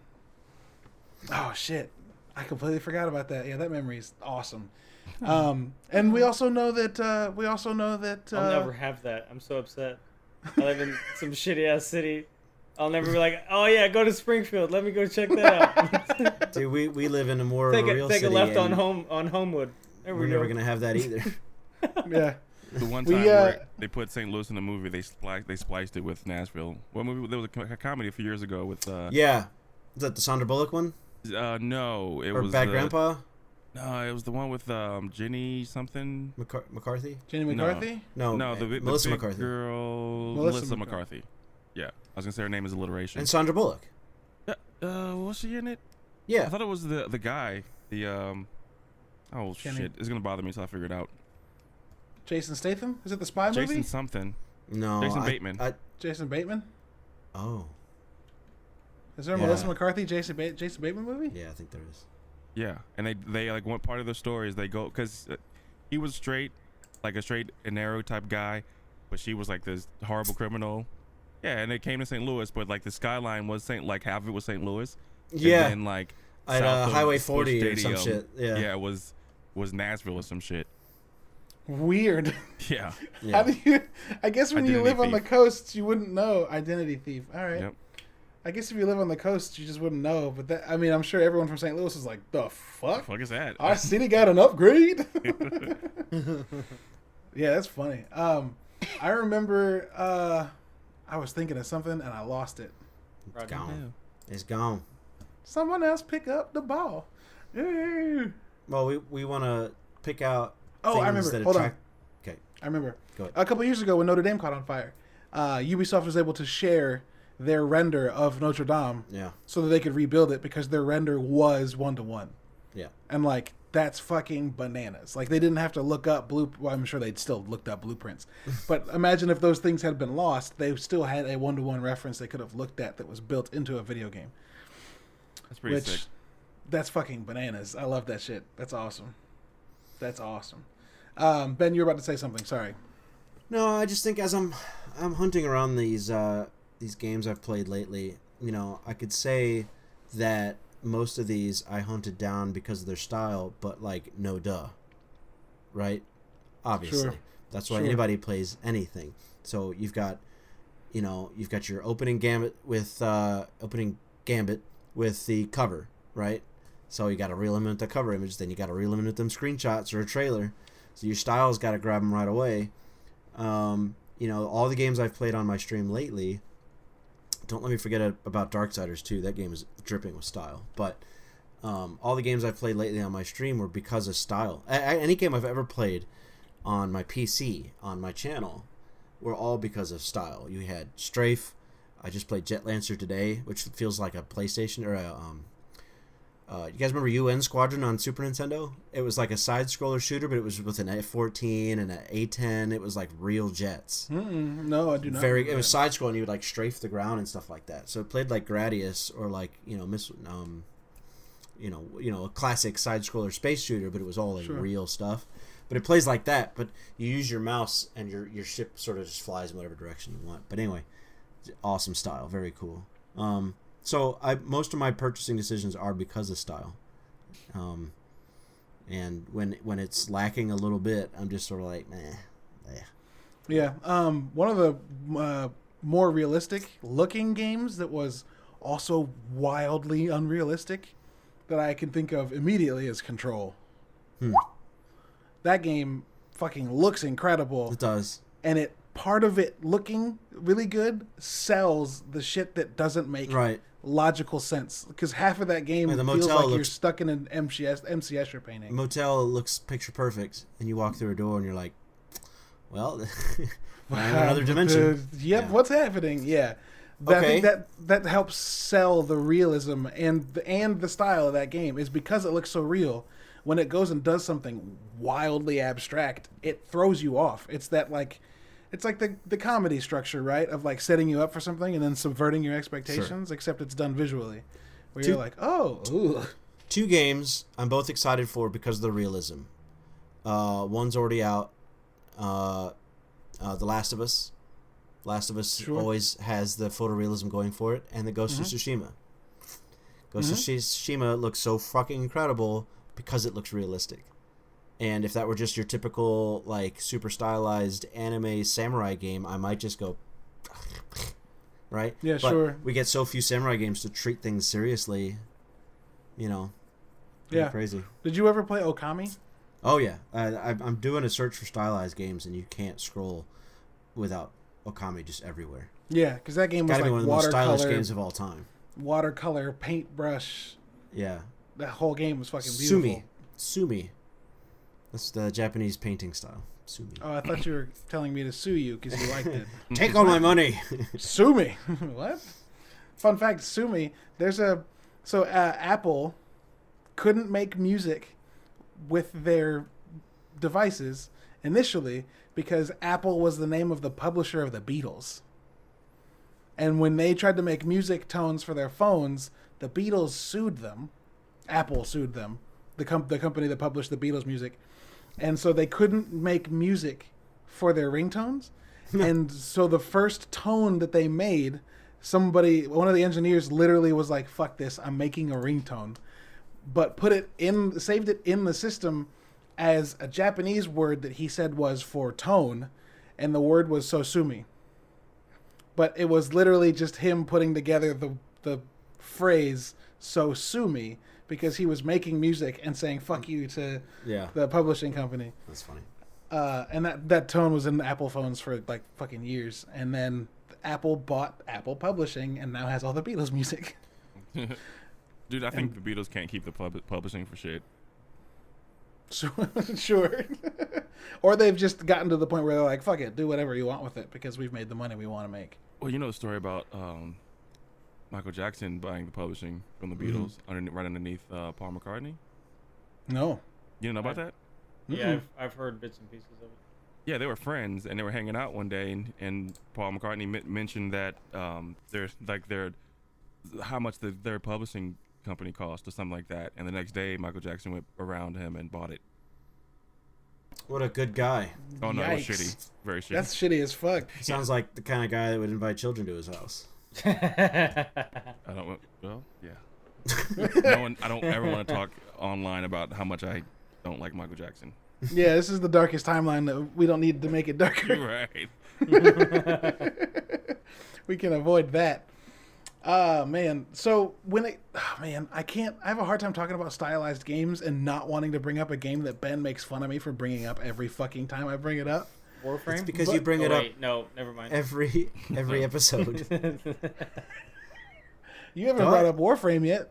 Oh shit. I completely forgot about that. Yeah, that memory is awesome. Um, and we also know that uh, we also know that uh, I'll never have that. I'm so upset. I live in some shitty ass city. I'll never be like, oh yeah, go to Springfield. Let me go check that out. Dude, we, we live in a more take of a a real take a city. left on and home on Homewood. There We're we never gonna have that either. yeah. The one We, time uh, where they put St. Louis in the movie, they spliced they spliced it with Nashville. What movie? There was a, co- a comedy a few years ago with. Uh, yeah. Is that the Sandra Bullock one? Uh no, it or was Bad the, Grandpa? No, it was the one with um Jenny something. McCar- McCarthy? Jenny McCarthy. No, no, uh, the, the Melissa big McCarthy. girl, Melissa Melissa, McCarthy. McCarthy. Yeah, I was gonna say her name is alliteration. And Sandra Bullock. Yeah, uh, was she in it? Yeah, I thought it was the the guy. The um. Oh Jenny. shit! It's gonna bother me until I figure it out. Jason Statham. Is it the spy Jason movie? something. No. Jason I- Bateman. I, Jason Bateman. oh. Is there a Yeah. Melissa McCarthy Jason ba- Jason Bateman movie? Yeah, I think there is. Yeah, and they they like one part of the story is they go because he was straight, like a straight and narrow type guy, but she was like this horrible criminal. Yeah, and they came to St. Louis, but like the skyline was St. like half of it was St. Louis. and Yeah. then, like At south uh, Highway Busch 40 or some shit. Yeah. yeah, it was was Nashville or some shit. Weird. Yeah, Yeah. How do you? I guess when you Identity live on the thief. coast, you wouldn't know identity thief. All right. Yep. I guess if you live on the coast, you just wouldn't know. But that, I mean, I'm sure everyone from St. Louis is like, the fuck? fuck is that? Our city got an upgrade. yeah, that's funny. Um, I remember uh, I was thinking of something and I lost it. It's Roger. gone. It's gone. Someone else pick up the ball. Yay. Well, we, we want to pick out Oh, things I remember. that Hold on. attract. Okay. I remember. Go ahead. A couple years ago, when Notre Dame caught on fire, uh, Ubisoft was able to share their render of Notre Dame Yeah. so that they could rebuild it because their render was one to one. Yeah. And like that's fucking bananas. Like they didn't have to look up blue. Well, I'm sure they'd still looked up blueprints, but imagine if those things had been lost, they still had a one to one reference they could have looked at that was built into a video game. That's pretty which, sick. that's fucking bananas. I love that shit. That's awesome. That's awesome. Um, ben, you're about to say something. Sorry. No, I just think as I'm I'm hunting around these uh, these games I've played lately, you know, I could say that most of these I hunted down because of their style, but like no duh. Right? Obviously. Sure. That's why Sure. anybody plays anything. So you've got you know, you've got your opening gambit with uh opening gambit with the cover, right? So you got to relimit the cover image, then you got to relimit them screenshots or a trailer. So your style's got to grab them right away. Um, you know, all the games I've played on my stream lately. Don't let me forget about Darksiders too. That game is dripping with style. But um, all the games I've played lately on my stream were because of style. A- a- any game I've ever played on my PC on my channel were all because of style. You had Strafe. I just played Jet Lancer today, which feels like a PlayStation or a um, uh, you guys remember UN Squadron on Super Nintendo? It was like a side scroller shooter, but it was with an F14 and an A10. It was like real jets. Mm-mm, no, I do not. Very. It was side scrolling. You would like strafe the ground and stuff like that. So it played like Gradius or like you know Miss um, you know you know a classic side scroller space shooter, but it was all like Sure. real stuff. But it plays like that. But you use your mouse and your your ship sort of just flies in whatever direction you want. But anyway, awesome style. Very cool. Um, so I most of my purchasing decisions are because of style. Um, and when when it's lacking a little bit, I'm just sort of like, meh. eh. Yeah. Um, one of the uh, more realistic looking games that was also wildly unrealistic that I can think of immediately is Control. Hmm. That game fucking looks incredible, It does. and it part of it looking really good sells the shit that doesn't make Right. Logical sense because half of that game the feels like you're stuck in an MCS MC Escher painting. motel looks picture perfect, and you walk through a door and you're like, well, I'm in another the- dimension. yep, Yeah. what's happening? Yeah. That, I Okay. think that that helps sell the realism and the, and the style of that game is because it looks so real. When it goes and does something wildly abstract, it throws you off. It's that like, it's like the the comedy structure, right? Of like setting you up for something and then subverting your expectations. Except it's done visually, where Two- you're like, oh, ooh. Two games I'm both excited for because of the realism. Uh, one's already out. Uh, uh, the Last of Us. Last of Us Sure. always has the photorealism going for it, and the Ghost of Tsushima. Ghost of Tsushima looks so fucking incredible because it looks realistic. And if that were just your typical like super stylized anime samurai game, I might just go right? Yeah, But sure. We get so few samurai games to treat things seriously, you know. Yeah. Crazy. Did you ever play Okami? Oh yeah, I, I'm doing a search for stylized games, and you can't scroll without Okami just everywhere. Yeah, because that game was Got to like be one of the most stylish games of all time. watercolor paintbrush. Yeah, That whole game was fucking beautiful. Sumi, Sumi. That's the Japanese painting style. Sumi. Oh, I thought you were telling me to sue you because you liked it. Take all my money. sue me. what? Fun fact: sue me. There's a so uh, Apple couldn't make music with their devices initially because Apple was the name of the publisher of the Beatles. And when they tried to make music tones for their phones, the Beatles sued them. Apple sued them, the com- the company that published the Beatles music, and so they couldn't make music for their ringtones. and so the first tone that they made, somebody, one of the engineers, literally was like, "Fuck this! I'm making a ringtone," but put it in, saved it in the system as a Japanese word that he said was for tone, and the word was sosumi. But it was literally just him putting together the the phrase "sosumi" because he was making music and saying "fuck you" to yeah, the publishing company. that's funny. Uh, and that that tone was in Apple phones for like fucking years, and then Apple bought Apple Publishing and now has all the Beatles music. Dude, I think the Beatles can't keep the pub- publishing for shit. Sure, sure. or they've just gotten to the point where they're like, "Fuck it, do whatever you want with it because we've made the money we want to make." Well, you know the story about um, Michael Jackson buying the publishing from the Mhm. Beatles right underneath uh, Paul McCartney. No, You didn't know about that? Yeah, Mm-mm. I've, I've heard bits and pieces of it. Yeah, they were friends and they were hanging out one day, and, and Paul McCartney men- mentioned that um, there's like their how much the, their publishing company cost or something like that, and the next day Michael Jackson went around him and bought it. What a good guy. Oh no, it was shitty, very shitty. That's shitty as fuck. Sounds like the kind of guy that would invite children to his house. I don't. wa- Well, yeah. no one. I don't ever want to talk online about how much I don't like Michael Jackson. Yeah, this is the darkest timeline that we don't need to make it darker. right. we can avoid that. Uh man. So when it oh, man, I can't I have a hard time talking about stylized games and not wanting to bring up a game that Ben makes fun of me for bringing up every fucking time I bring it up. Warframe. It's because But- you bring oh, it up wait, no, never mind. every every episode. You haven't Go brought up Warframe yet.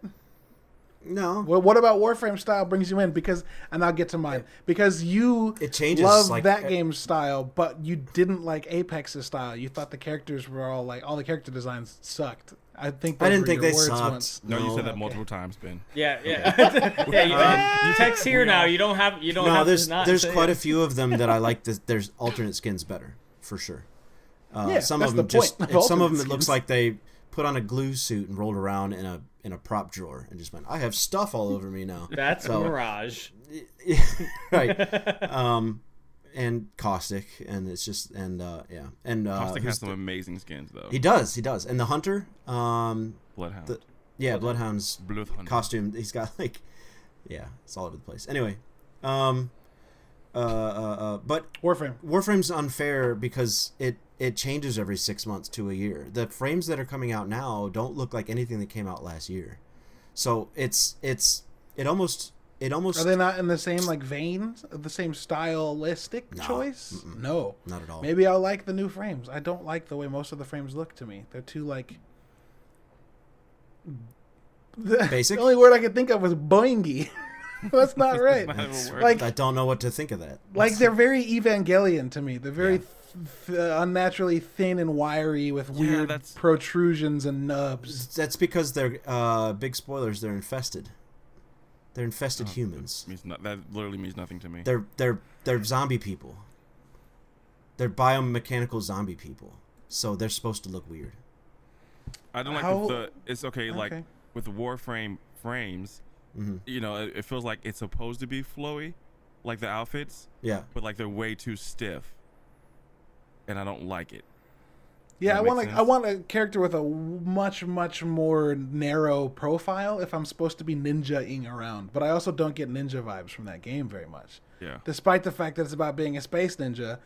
no, Well, what about Warframe style brings you in? Because, and I'll get to mine. Because you It changes, love like, that e- game's style, but you didn't like Apex's style. You thought the characters were all like all the character designs sucked. I think I didn't were think your they words sucked. once. No, you said that Okay. multiple times, Ben. yeah, yeah. yeah you, Um, you text here now. You don't have. You don't no. have There's not there's quite it. a few of them that I like. The, there's alternate skins better for sure. Uh, Yeah, some of them the just of some of them alternate it looks like they put on a glue suit and rolled around in a in a prop drawer and just went. I have stuff all over me now. That's So- Mirage. right. Um, and caustic, and it's just and uh, yeah, and uh, Caustic has some the- amazing skins though. he does, he does, and the hunter, um, Bloodhound. the- yeah, bloodhound's Bloodhound. costume. He's got like, yeah, it's all over the place. Anyway, um, uh, uh, uh but Warframe. Warframe's unfair because it it changes every six months to a year. The frames that are coming out now don't look like anything that came out last year, so it's it's it almost it almost Are they not in the same like vein, the same stylistic No. choice? No. not at all. Maybe I'll like the new frames. I don't like the way most of the frames look to me. They're too like. The, Basic? The only word I could think of was boingy. That's not right. Not even a word. like I don't know what to think of that. like they're very Evangelion to me. They're very th- th- unnaturally thin and wiry with weird that's- protrusions and nubs. That's because they're uh, big spoilers. They're infested. They're infested Oh, humans. means not, that literally means nothing to me. They're they're they're zombie people. They're biomechanical zombie people. So they're supposed to look weird. I don't like How- the. It's okay, like with Warframe frames. hmm You know, it, it feels like it's supposed to be flowy, like the outfits, Yeah. but like they're way too stiff, and I don't like it. Yeah, I want a, I want a character with a much much more narrow profile if I'm supposed to be ninja-ing around. But I also don't get ninja vibes from that game very much. Yeah. Despite the fact that it's about being a space ninja,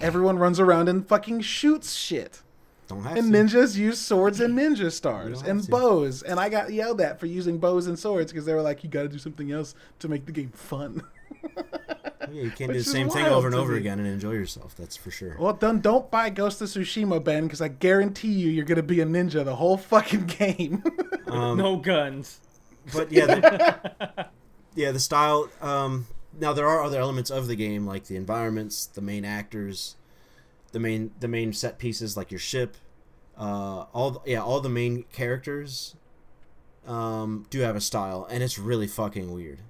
everyone runs around and fucking shoots shit. Don't have And to. ninjas use swords and ninja stars and to. bows. And I got yelled at for using bows and swords because they were like, you got to do something else to make the game fun. Yeah, you can't do the same thing over and over me. again and enjoy yourself. That's for sure. well, then don't buy Ghost of Tsushima, Ben, because I guarantee you you're going to be a ninja the whole fucking game. Um, no guns. But yeah, the, yeah, the style. Um, now there are other elements of the game, like the environments, the main actors, the main the main set pieces, like your ship. Uh, all the, yeah, all the main characters, um, do have a style, and it's really fucking weird.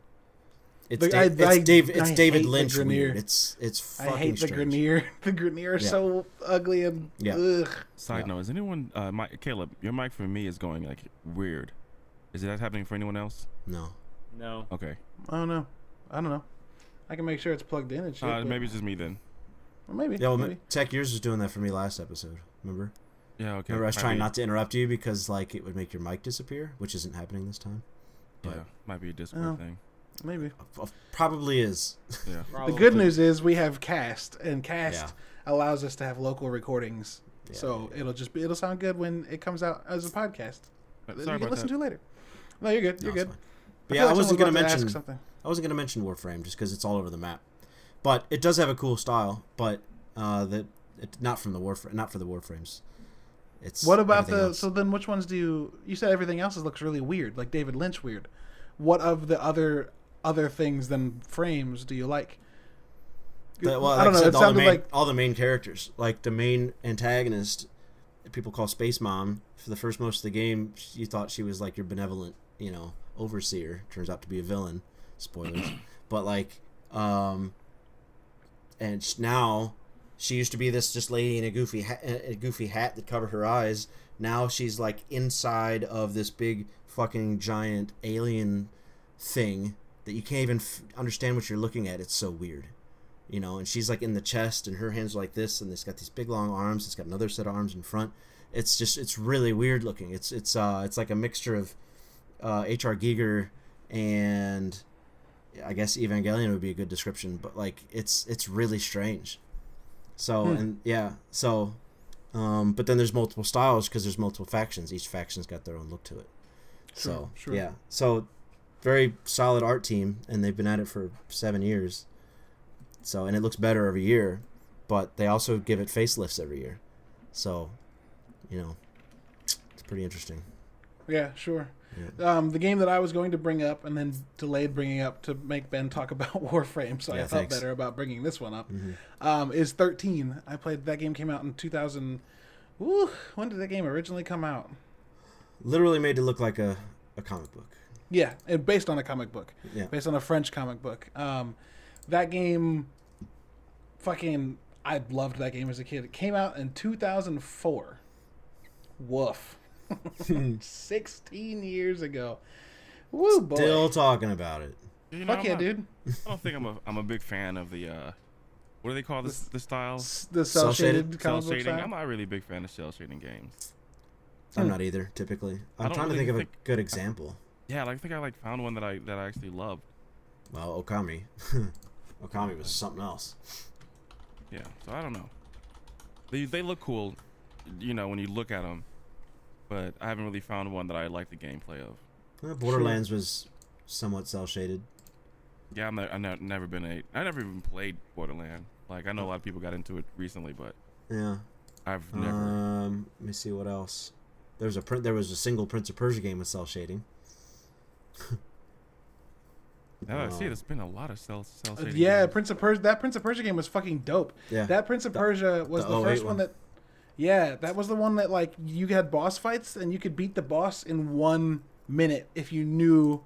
It's, The- Da- I- it's I- Dave. It's hate David the Lynch weird. It's it's I fucking hate the strange. Grineer. The Grineer are Yeah. so ugly and Yeah. ugh. Side Yeah. note: Is anyone, uh, my, Caleb, your mic for me is going like weird. Is that happening for anyone else? No, No. Okay. I don't know. I don't know. I can make sure it's plugged in and shit. Uh, but- maybe it's just me then. Well, maybe. yeah. Well, maybe. Tech Yours was doing that for me last episode. Remember? Yeah. Okay. Remember, I was might trying be- not to interrupt you because like it would make your mic disappear, which isn't happening this time. Yeah. Might be a Discord Oh. thing. Maybe. Probably is. Yeah. The good news is we have Cast, and Cast Yeah. allows us to have local recordings. Yeah, so yeah, it'll just be it'll sound good when it comes out as a podcast. Sorry you can about listen that. to later. No, you're good. You're it's good. fine. But feel yeah, I wasn't gonna about to ask mention. something. I wasn't gonna mention Warframe just because it's all over the map, but it does have a cool style. But uh, that it, not from the Warframe, not for the Warframes. It's What about the? else. So then, which ones do you? You said everything else looks really weird, like David Lynch weird. What of the other other things than frames do you like? The- well, I don't know. said, It all the sounded main, like all the main characters, like the main antagonist, people call Space Mom. For the first most of the game, you thought she was like your benevolent, you know, overseer. Turns out to be a villain. Spoilers. but like Um, and now she used to be this just lady in a goofy hat, a goofy hat that covered her eyes. Now she's like inside of this big fucking giant alien thing that you can't even f- understand what you're looking at. It's so weird, you know. And she's like in the chest, and her hands are like this, and it's got these big long arms. It's got another set of arms in front. It's just it's really weird looking. It's it's uh it's like a mixture of uh, H.R. Giger and I guess Evangelion would be a good description, but like it's it's really strange. So Hmm. and yeah, so um, but then there's multiple styles because there's multiple factions. Each faction's got their own look to it. so Sure, sure. yeah, so very solid art team, and they've been at it for seven years. So and it looks better every year, but they also give it facelifts every year. So, you know, it's pretty interesting. Yeah, sure. Yeah. Um, the game that I was going to bring up and then delayed bringing up to make Ben talk about Warframe, so I Yeah, felt thanks. better about bringing this one up. Mhm. Um, is 13. I played that game came out in 2000. Woo, when did that game originally come out? Literally made to look like a, a comic book. Yeah, and based on a comic book, Yeah. based on a French comic book. Um, that game, fucking, I loved that game as a kid. It came out in 2004. Woof. 16 years ago. Woo, boy. Still talking about it. You know, Fuck I'm yeah, not- dude. I don't think I'm a I'm a big fan of the uh, what do they call this the style? The cell shaded Cell comic book shading. style. I'm not really a big fan of cell shading games. I'm Hmm. not either. Typically, I I'm don't trying to really think of a good example. Yeah, like, I think I like found one that I that I actually loved. Well, Okami. Okami was something else. Yeah, so I don't know. They they look cool, you know, when you look at them, but I haven't really found one that I like the gameplay of. Uh, Borderlands was somewhat cell shaded. Yeah, I'm not, I've ne- never been a I never even played Borderland. Like I know a lot of people got into it recently, but Yeah. I've never. Um. Let me see what else. There was a print. There was a single Prince of Persia game with cell shading. now that I see it, um, it's been a lot of cell cell Uh, shading. yeah, games. Prince of Persia. That Prince of Persia game was fucking dope. Yeah. That Prince of The- Persia was the the, first one one. that. Yeah, that was the one that like you had boss fights and you could beat the boss in one minute if you knew.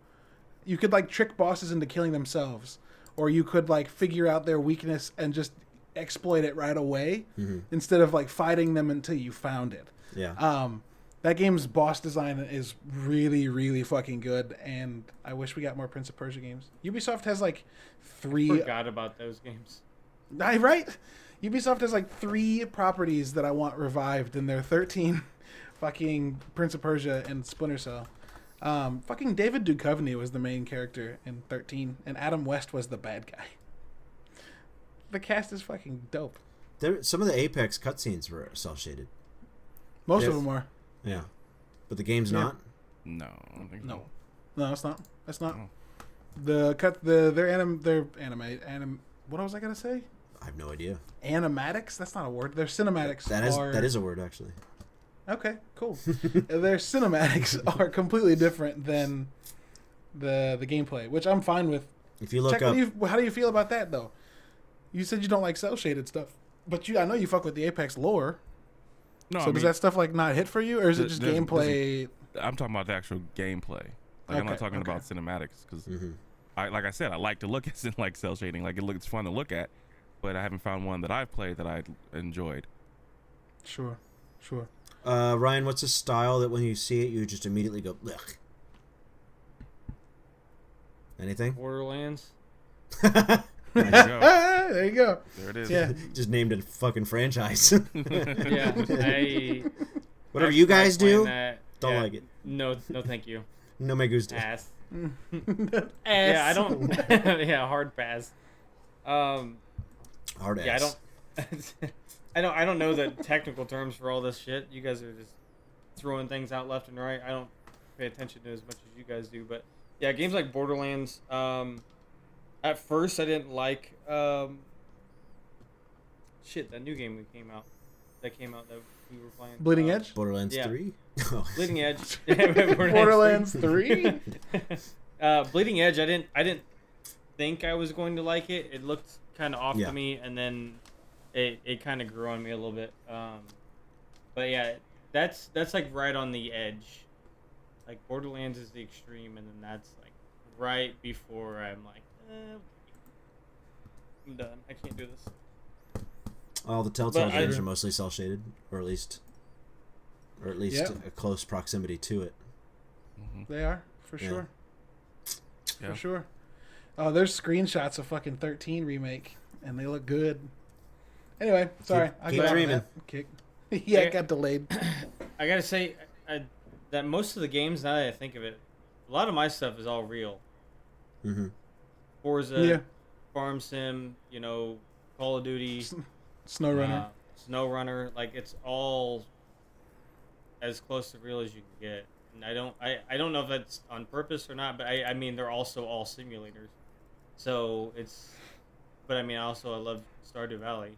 You could like trick bosses into killing themselves, or you could like figure out their weakness and just exploit it right away Mhm. instead of like fighting them until you found it. Yeah. Um, that game's boss design is really, really fucking good, and I wish we got more Prince of Persia games. Ubisoft has like three I Forgot about those games. I right? Ubisoft has like three properties that I want revived, and they're thirteen, fucking Prince of Persia and Splinter Cell. Um, fucking David Duchovny was the main character in thirteen, and Adam West was the bad guy. The cast is fucking dope. There, some of the Apex cutscenes were cell shaded. Most Yes. of them are. Yeah. But the game's Yeah. not. No, I don't think No, so. no, it's not. That's not. Oh. The cut. The their anim. Their anime. Anim. What was I gonna say? I have no idea. Animatics. That's not a word. Their cinematics. That is are, that is a word actually. Okay, cool. Their cinematics are completely different than the the gameplay, which I'm fine with. If you look Check, up, do you, how do you feel about that though? You said you don't like cell shaded stuff, but you I know you fuck with the Apex lore. No, so I does mean, that stuff like not hit for you, or is it just there's- gameplay? I'm talking about the actual gameplay. Like I'm not talking okay. about cinematics because Mhm. I like I said I like to look at like cell shading. Like it looks fun to look at, but I haven't found one that I've played that I enjoyed. Sure, sure. uh, Ryan, what's a style that when you see it you just immediately go, Ugh. Anything? Borderlands. There you go. There you go. There it is. Yeah. just named a fucking franchise. Yeah, I. Whatever I you guys playing do, that. don't Yeah, like it. No, no, thank you. No me gusta. Pass. Ass. Yeah, I don't. yeah, hard pass. Um, Hard ass. yeah, I don't. I don't. I don't know the technical terms for all this shit. You guys are just throwing things out left and right. I don't pay attention to as much as you guys do. But yeah, games like Borderlands. Um, at first, I didn't like. Um, shit, that new game that came out. That came out that we were playing. Bleeding uh, Edge. Borderlands Yeah. three. Oh. Bleeding Edge. Borderlands Three. uh, Bleeding Edge. I didn't. I didn't think I was going to like it. It looked kind of off Yeah. to me, and then it it kind of grew on me a little bit. Um, but yeah, that's that's like right on the edge. Like Borderlands is the extreme, and then that's like right before I'm like. Eh, I'm done. I can't do this. All the Telltale But I- games are mostly cell shaded, or at least, or at least Yeah. a close proximity to it. Mhm. They are for Yeah. sure. Yeah. For sure. Oh, there's screenshots of fucking 13 remake, and they look good. Anyway, sorry. Keep- I'll keep get off dreaming. that Kick. yeah, it got delayed. I gotta say I, that most of the games, now that I think of it, a lot of my stuff is all real. hmm Forza, yeah, Farm Sim, you know, Call of Duty, Snow Runner, uh, SnowRunner. Like it's all as close to real as you can get. And I don't, I, I don't know if that's on purpose or not, but I, I mean they're also all simulators. So it's, but I mean also I love Stardew Valley,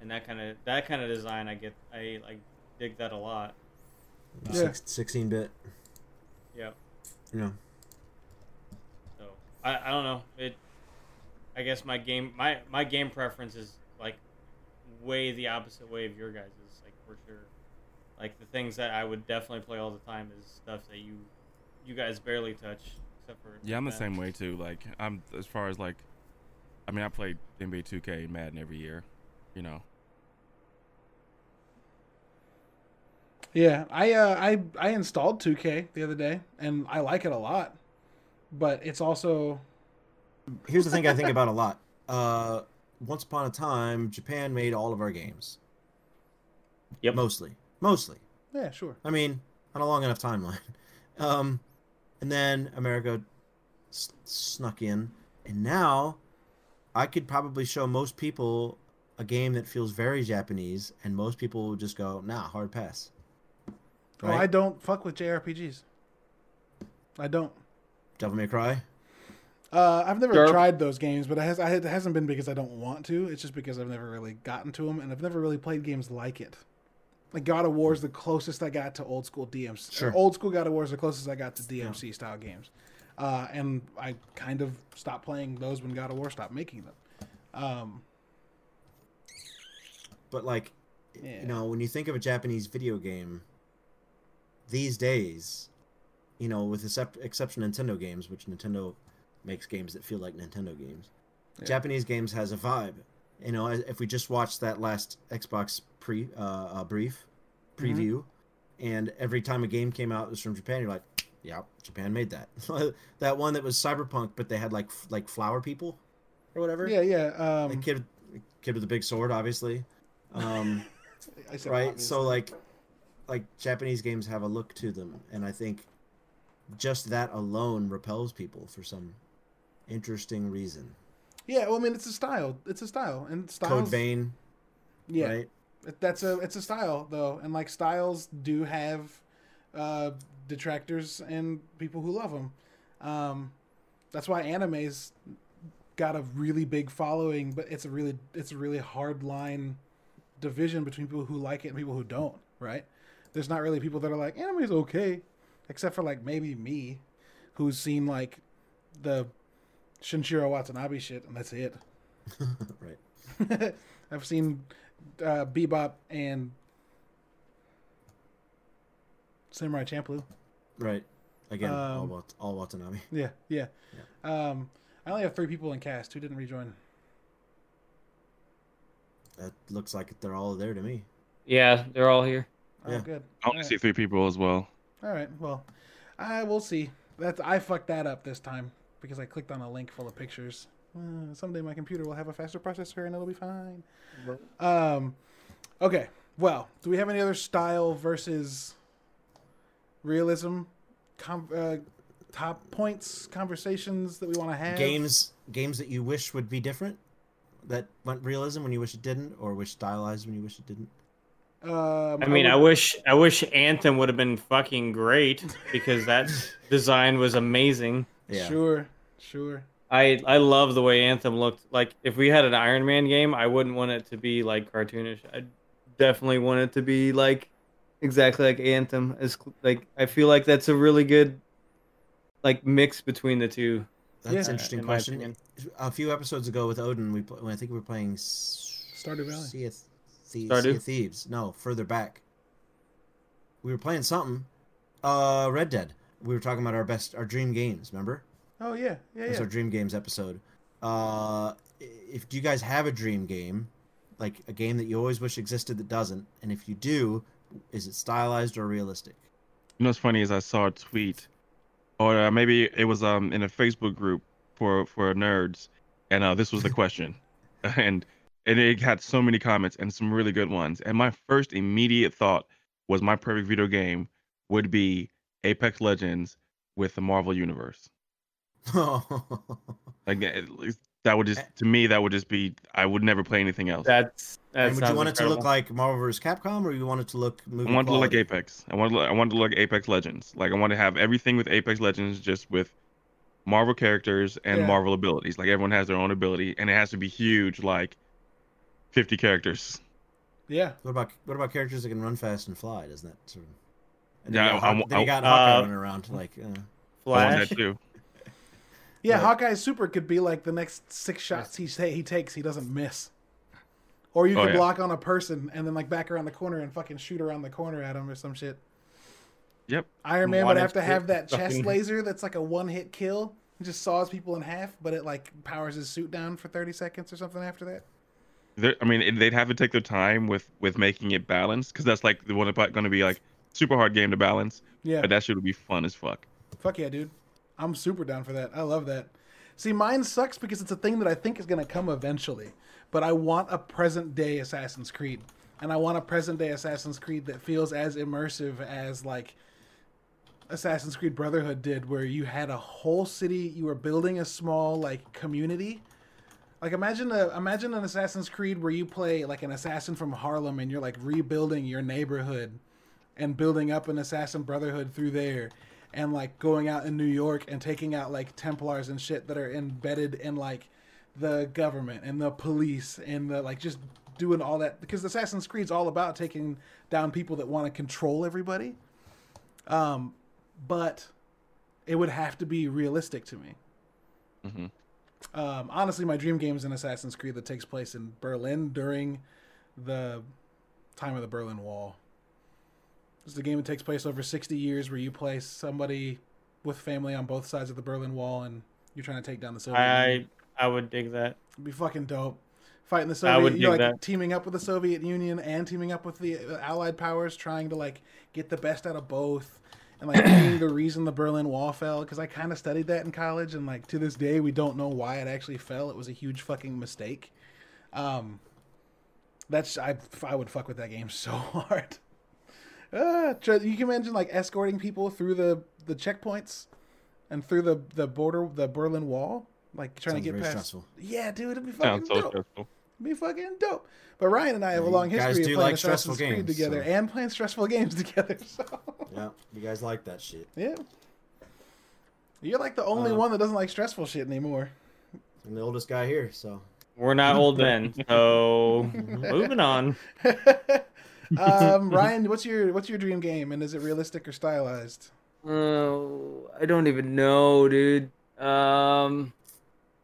and that kind of that kind of design I get I like dig that a lot. Yeah. 16 bit. Yeah. Yeah. You know, So I, I don't know. It I guess my game my my game preference is like way the opposite way of your guys' like for sure. Like the things that I would definitely play all the time is stuff that you you guys barely touch except for Yeah, I'm the same way too. Like I'm as far as like, I mean, I play NBA 2K and Madden every year. You know. Yeah, I uh, I I installed 2K the other day, and I like it a lot. But it's also here's the thing I think about a lot. Uh, once upon a time, Japan made all of our games. Yep. Mostly, mostly. yeah, sure. I mean, on a long enough timeline. Um, and then America s- snuck in, and now I could probably show most people a game that feels very Japanese, and most people would just go, "Nah, hard pass." Oh, I don't fuck with JRPGs. I don't. Devil May Cry. Uh, I've never Sure. tried those games, but it, has, I, it hasn't been because I don't want to. It's just because I've never really gotten to them, and I've never really played games like it. Like God of War is the closest I got to old school DMC. Sure. Old school God of War is the closest I got to DMC style games, uh, and I kind of stopped playing those when God of War stopped making them. Um, But like, Yeah. you know, when you think of a Japanese video game these days, you know, with the excep- exception Nintendo games, which Nintendo makes games that feel like Nintendo games, Yeah. Japanese games has a vibe. You know, if we just watched that last Xbox pre uh, uh, brief preview, and every time a game came out it was from Japan, you're like, yeah, Japan made that. that one that was Cyberpunk, but they had like f- like flower people or whatever. yeah, yeah. Um, The kid, kid with a big sword, obviously. Um, I said right so like like japanese games have a look to them and i think just that alone repels people for some interesting reason yeah. Well, I mean, it's a style. It's a style, and styles. code vein Yeah, right That's a it's a style though, and like styles do have uh, detractors and people who love them. Um, that's why anime's got a really big following, but it's a really it's a really hard line division between people who like it and people who don't. Right? There's not really people that are like anime's okay, except for like maybe me, who's seen like the Shinichiro Watanabe shit, and that's it. right I've seen uh, Bebop and Samurai Champloo. right again all, Um, Wat- all watanabe Yeah, yeah. Um, I only have three people in cast. Who didn't rejoin? that looks like they're all there to me Yeah, they're all here. Oh, Yeah. good. I only Alright. see three people as well. All right. Well, I will see. That's I fucked that up this time because I clicked on a link full of pictures. Uh, someday my computer will have a faster processor and it'll be fine. Um, okay. Well, do we have any other style versus realism com- uh, top points conversations that we want to have? games games that you wish would be different that went realism when you wish it didn't or wish stylized when you wish it didn't Um, I mean, would- I wish I wish Anthem would have been fucking great because that design was amazing. yeah Sure, sure. I I love the way Anthem looked. Like if we had an Iron Man game, I wouldn't want it to be like cartoonish. I definitely want it to be like exactly like Anthem. As like I feel like that's a really good like mix between the two. that's Yeah, an interesting in question a few episodes ago with odin we pl- when i think we were playing S- Stardew Valley. sea of, Thie- Stardew? Sea thieves. No further back. We were playing something. Uh red dead. We were talking about our best our dream games remember? Oh yeah, yeah, That's yeah. our dream games episode. Uh if do you guys have a dream game, like a game that you always wish existed that doesn't, and if you do, is it stylized or realistic? You know what's funny is I saw a tweet, or uh, maybe it was um in a Facebook group for for nerds, and uh, this was the question, and and it had so many comments and some really good ones. And my first immediate thought was my perfect video game would be Apex Legends with the Marvel Universe. Like at least that would just eh. to me that would just be I would never play anything else. That's that and would you sounds want it to look like Marvel vs. Capcom, or you want it to look movie I want it to look like? Apex. I want to look, I want to look like Apex Legends. Like I want to have everything with Apex Legends, just with Marvel characters and Yeah. Marvel abilities. Like everyone has their own ability, and it has to be huge, like fifty characters. Yeah. What about what about characters that can run fast and fly? Doesn't that sort of? And Yeah, then you got, I- Hawk- then you I- got Hawkeye Uh, running around like. Uh, I want Flash. that too. Yeah, Right. Hawkeye Super could be like the next six shots he say he takes, he doesn't miss. Or you Oh, could yeah. block on a person and then like back around the corner and fucking shoot around the corner at him or some shit. Yep. Iron Man One would have to have that fucking- chest laser that's like a one hit kill. It just saws people in half, but it like powers his suit down for thirty seconds or something after that. I mean, they'd have to take their time with with making it balanced, because that's like the one about going to be like super hard game to balance. Yeah. But that shit would be fun as fuck. Fuck yeah, dude. I'm super down for that. I love that. See, mine sucks because it's a thing that I think is going to come eventually. But I want a present day Assassin's Creed. And I want a present day Assassin's Creed that feels as immersive as like Assassin's Creed Brotherhood did where you had a whole city, you were building a small like community. Like imagine a imagine an Assassin's Creed where you play like an assassin from Harlem and you're like rebuilding your neighborhood and building up an assassin brotherhood through there and like going out in New York and taking out like Templars and shit that are embedded in like the government and the police and the like just doing all that because Assassin's Creed's all about taking down people that want to control everybody. Um, but it would have to be realistic to me. Mhm. Um, honestly, my dream game is an Assassin's Creed that takes place in Berlin during the time of the Berlin Wall. It's a game that takes place over 60 years where you play somebody with family on both sides of the Berlin Wall and you're trying to take down the Soviet Union. I I would dig that. It'd be fucking dope. Fighting the I Soviet, would you're like that. teaming up with the Soviet Union and teaming up with the Allied powers, trying to like get the best out of both, and like being the reason the Berlin Wall fell. Because I kind of studied that in college, and like to this day, we don't know why it actually fell. It was a huge fucking mistake. Um, that's I I would fuck with that game so hard. Uh, you can imagine like escorting people through the the checkpoints and through the the border the Berlin Wall, like trying Sounds to get very past. stressful. Yeah, dude, it'd be fucking Sounds so dope. stressful. Be fucking dope. But Ryan and I have a you long guys history do of playing like stressful Assassin's Creed games, together so- and playing stressful games together. So Yeah, you guys like that shit. yeah, you're like the only Uh, one that doesn't like stressful shit anymore. I'm the oldest guy here, so We're not old then, so moving on. um, Ryan, what's your what's your dream game, and is it realistic or stylized? Oh, I don't even know, dude. Um,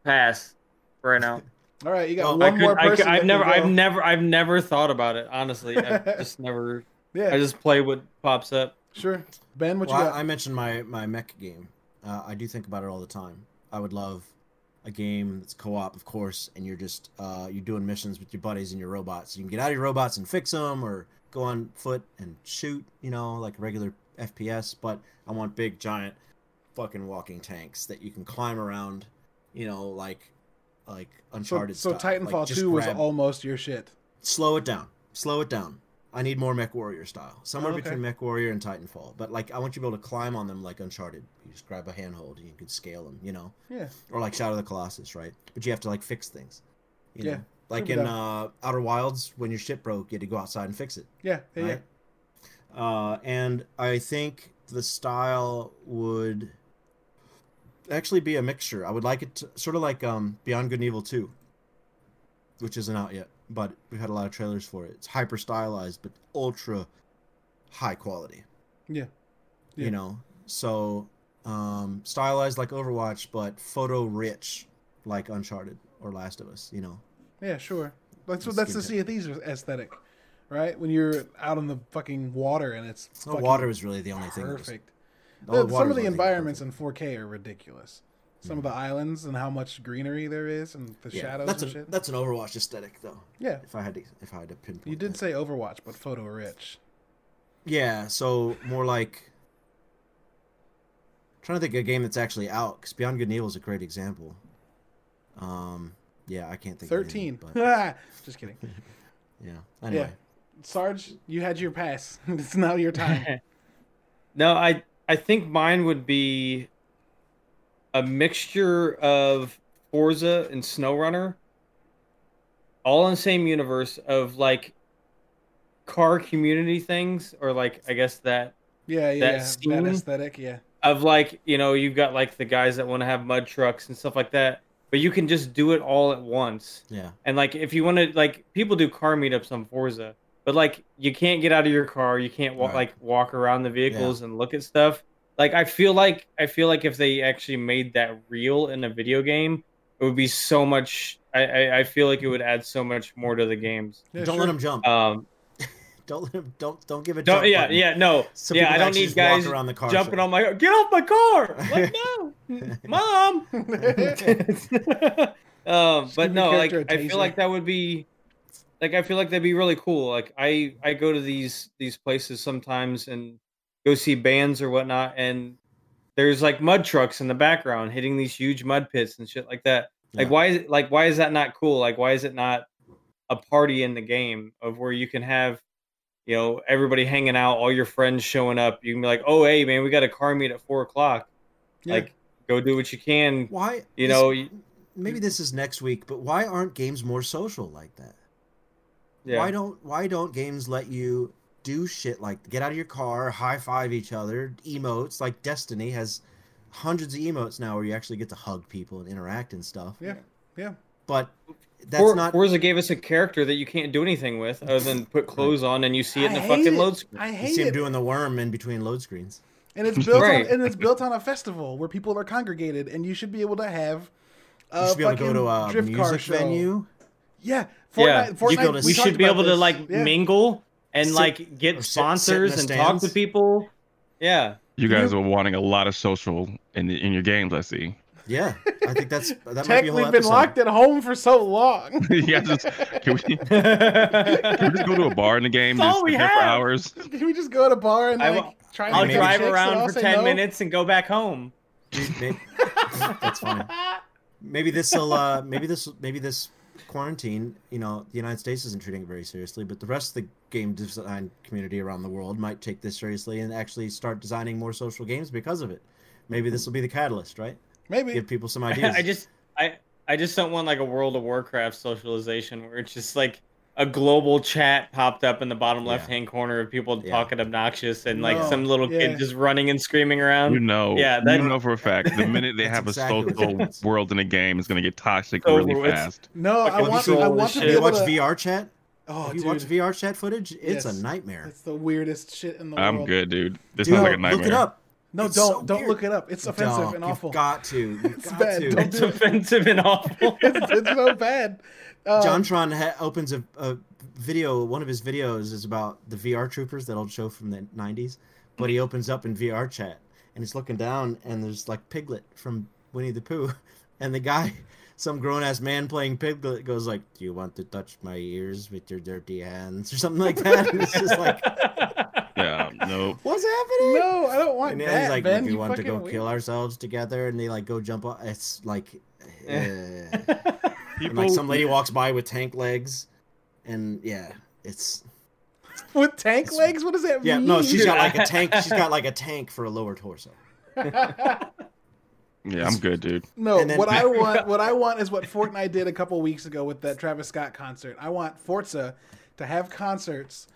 pass right now. All right, you got Oh, one I could, more I person. could, I've never, I've never, I've never thought about it. Honestly, I've just never. Yeah, I just play what pops up. sure. Ben, what well, you I, got? I mentioned my my mech game. Uh, I do think about it all the time. I would love a game that's co-op, of course, and you're just uh, you're doing missions with your buddies and your robots. You can get out of your robots and fix them, or go on foot and shoot. You know, like regular FPS. But I want big, giant, fucking walking tanks that you can climb around. You know, like like Uncharted. so style. Like, Titanfall just two was grab- almost your shit. slow it down. Slow it down. I need more Mech Warrior style. Somewhere Oh, okay. between Mech Warrior and Titanfall. But like, I want you to be able to climb on them like Uncharted. You just grab a handhold and you can scale them. You know, Yeah, or like Shadow of the Colossus, right? But you have to like fix things. You Yeah. Know? Like Prove it in uh, Outer Wilds, when your ship broke, you had to go outside and fix it. yeah, yeah. Right? Uh, and I think the style would actually be a mixture. I would like it to sort of like um, Beyond Good and Evil 2, which isn't out yet, but we've had a lot of trailers for it. It's hyper stylized, but ultra high quality. Yeah. Yeah. You know, so um, stylized like Overwatch, but photo rich like Uncharted or Last of Us. You know, Yeah, sure. That's what that's the. Sea of Thieves aesthetic, right? When you're out on the fucking water and it's the water is really the only thing. perfect. All The- some of the only thing that was environments in 4K are ridiculous. some of the islands and how much greenery there is and the Yeah, shadows that's and a shit. that's an Overwatch aesthetic though. yeah, If I had to if I had to pinpoint. you did that. say Overwatch, but photo rich. Yeah, so more like trying to think of a game that's actually out because Beyond Good and Evil is a great example. Um, yeah, I can't think. of Thirteen. anything, but Just kidding. yeah. Anyway, Sarge, you had your pass. it's now your time. No, I I think mine would be a mixture of Forza and SnowRunner, all in the same universe of like car community things, or like I guess that Yeah, yeah, that, scene- aesthetic. Yeah, of like you know you've got like the guys that want to have mud trucks and stuff like that, but you can just do it all at once. yeah, And like if you want to like people do car meetups on Forza, but like you can't get out of your car, you can't walk Right. like walk around the vehicles and look at stuff. Like I feel like I feel like if they actually made that real in a video game, it would be so much. I I, I feel like it would add so much more to the games. yeah don't sure. let him jump. Um, don't let him. Don't don't give a don't jump. yeah button. yeah no So yeah I don't need guys around the car jumping show. on my get off my car. Like no, mom. um, but no, like i feel like that would be, like I feel like that'd be really cool. Like I I go to these these places sometimes and go see bands or whatnot, and there's like mud trucks in the background hitting these huge mud pits and shit like that. Like Yeah. why is it like why is that not cool? Like why is it not a party in the game of where you can have you know everybody hanging out, all your friends showing up. You can be like, oh hey man, we got a car meet at four o'clock. Yeah. Like go do what you can. Why? You know, maybe this is next week, but why aren't games more social like that? Yeah. Why don't Why don't games let you do shit like get out of your car, high five each other, emotes like Destiny has hundreds of emotes now where you actually get to hug people and interact and stuff. Yeah, yeah. But that's For, not. Forza gave us a character that you can't do anything with other than put clothes on and you see it in I the fucking it. load screen. I hate You hate see him doing the worm in between load screens. and it's built Right. on and it's built on a festival where people are congregated, and you should be able to have. A You should be able to go to a drift car show. venue. Yeah, yeah, Fortnite. you Fortnite go we should be about able to like Yeah. mingle and Sit- like get sit- sit sponsors the and talk to people. Yeah. You guys are wanting a lot of social in the, in your games. I see. Yeah, I think that's that might be a whole we've been episode. locked at home for so long. yeah, just can we, can we just go to a bar in the game? That's Just all we sit there for hours. Can we just go to a bar and I like will- try I'll drive around for 10 no? minutes and go back home. Maybe- that's funny. Maybe this will. Uh, maybe this. Maybe this quarantine. You know, the United States isn't treating it very seriously, but the rest of the game design community around the world might take this seriously and actually start designing more social games because of it. Maybe this will be the catalyst, right? Maybe. Give people some ideas. I just I I just don't want like a World of Warcraft socialization where it's just like a global chat popped up in the bottom Yeah. left hand corner of people Yeah. talking obnoxious and like No, some little yeah. kid just running and screaming around. You know, Yeah, that- you know for a fact the minute they have exactly a what social world in a game, it's gonna get toxic Over really with. fast. No, I want. troll I want to shit. be able watched to. VR chat? Oh, Have you dude, watched VR chat footage? It's Yes. a nightmare. it's the weirdest shit in the world. I'm good, dude. This Dude, sounds like a nightmare. Look it up. No, It's don't so don't weird. look it up. It's offensive Doc, and awful. You've got to. You've It's got bad. to. It's do it. offensive and awful. it's, it's so bad. Uh, JonTron ha- opens a, a video. One of his videos is about the VR troopers, that old show from the '90s. But he opens up in VR chat, and he's looking down, and there's like Piglet from Winnie the Pooh, and the guy, some grown ass man playing Piglet, goes like, "Do you want to touch my ears with your dirty hands?" or something like that. And it's just like, Yeah, no. what's happening? no, I don't want And that. then he's like, ben, "If you you want to go fucking kill ourselves together," and they like go jump up. It's like, and People, like some lady walks by with tank legs, and yeah, it's with tank legs. What does that yeah. mean? Yeah, no, she's got like a tank. She's got like a tank for a lower torso. yeah, I'm good, dude. No, And then- what I want, what I want is what Fortnite did a couple weeks ago with that Travis Scott concert. I want Forza to have concerts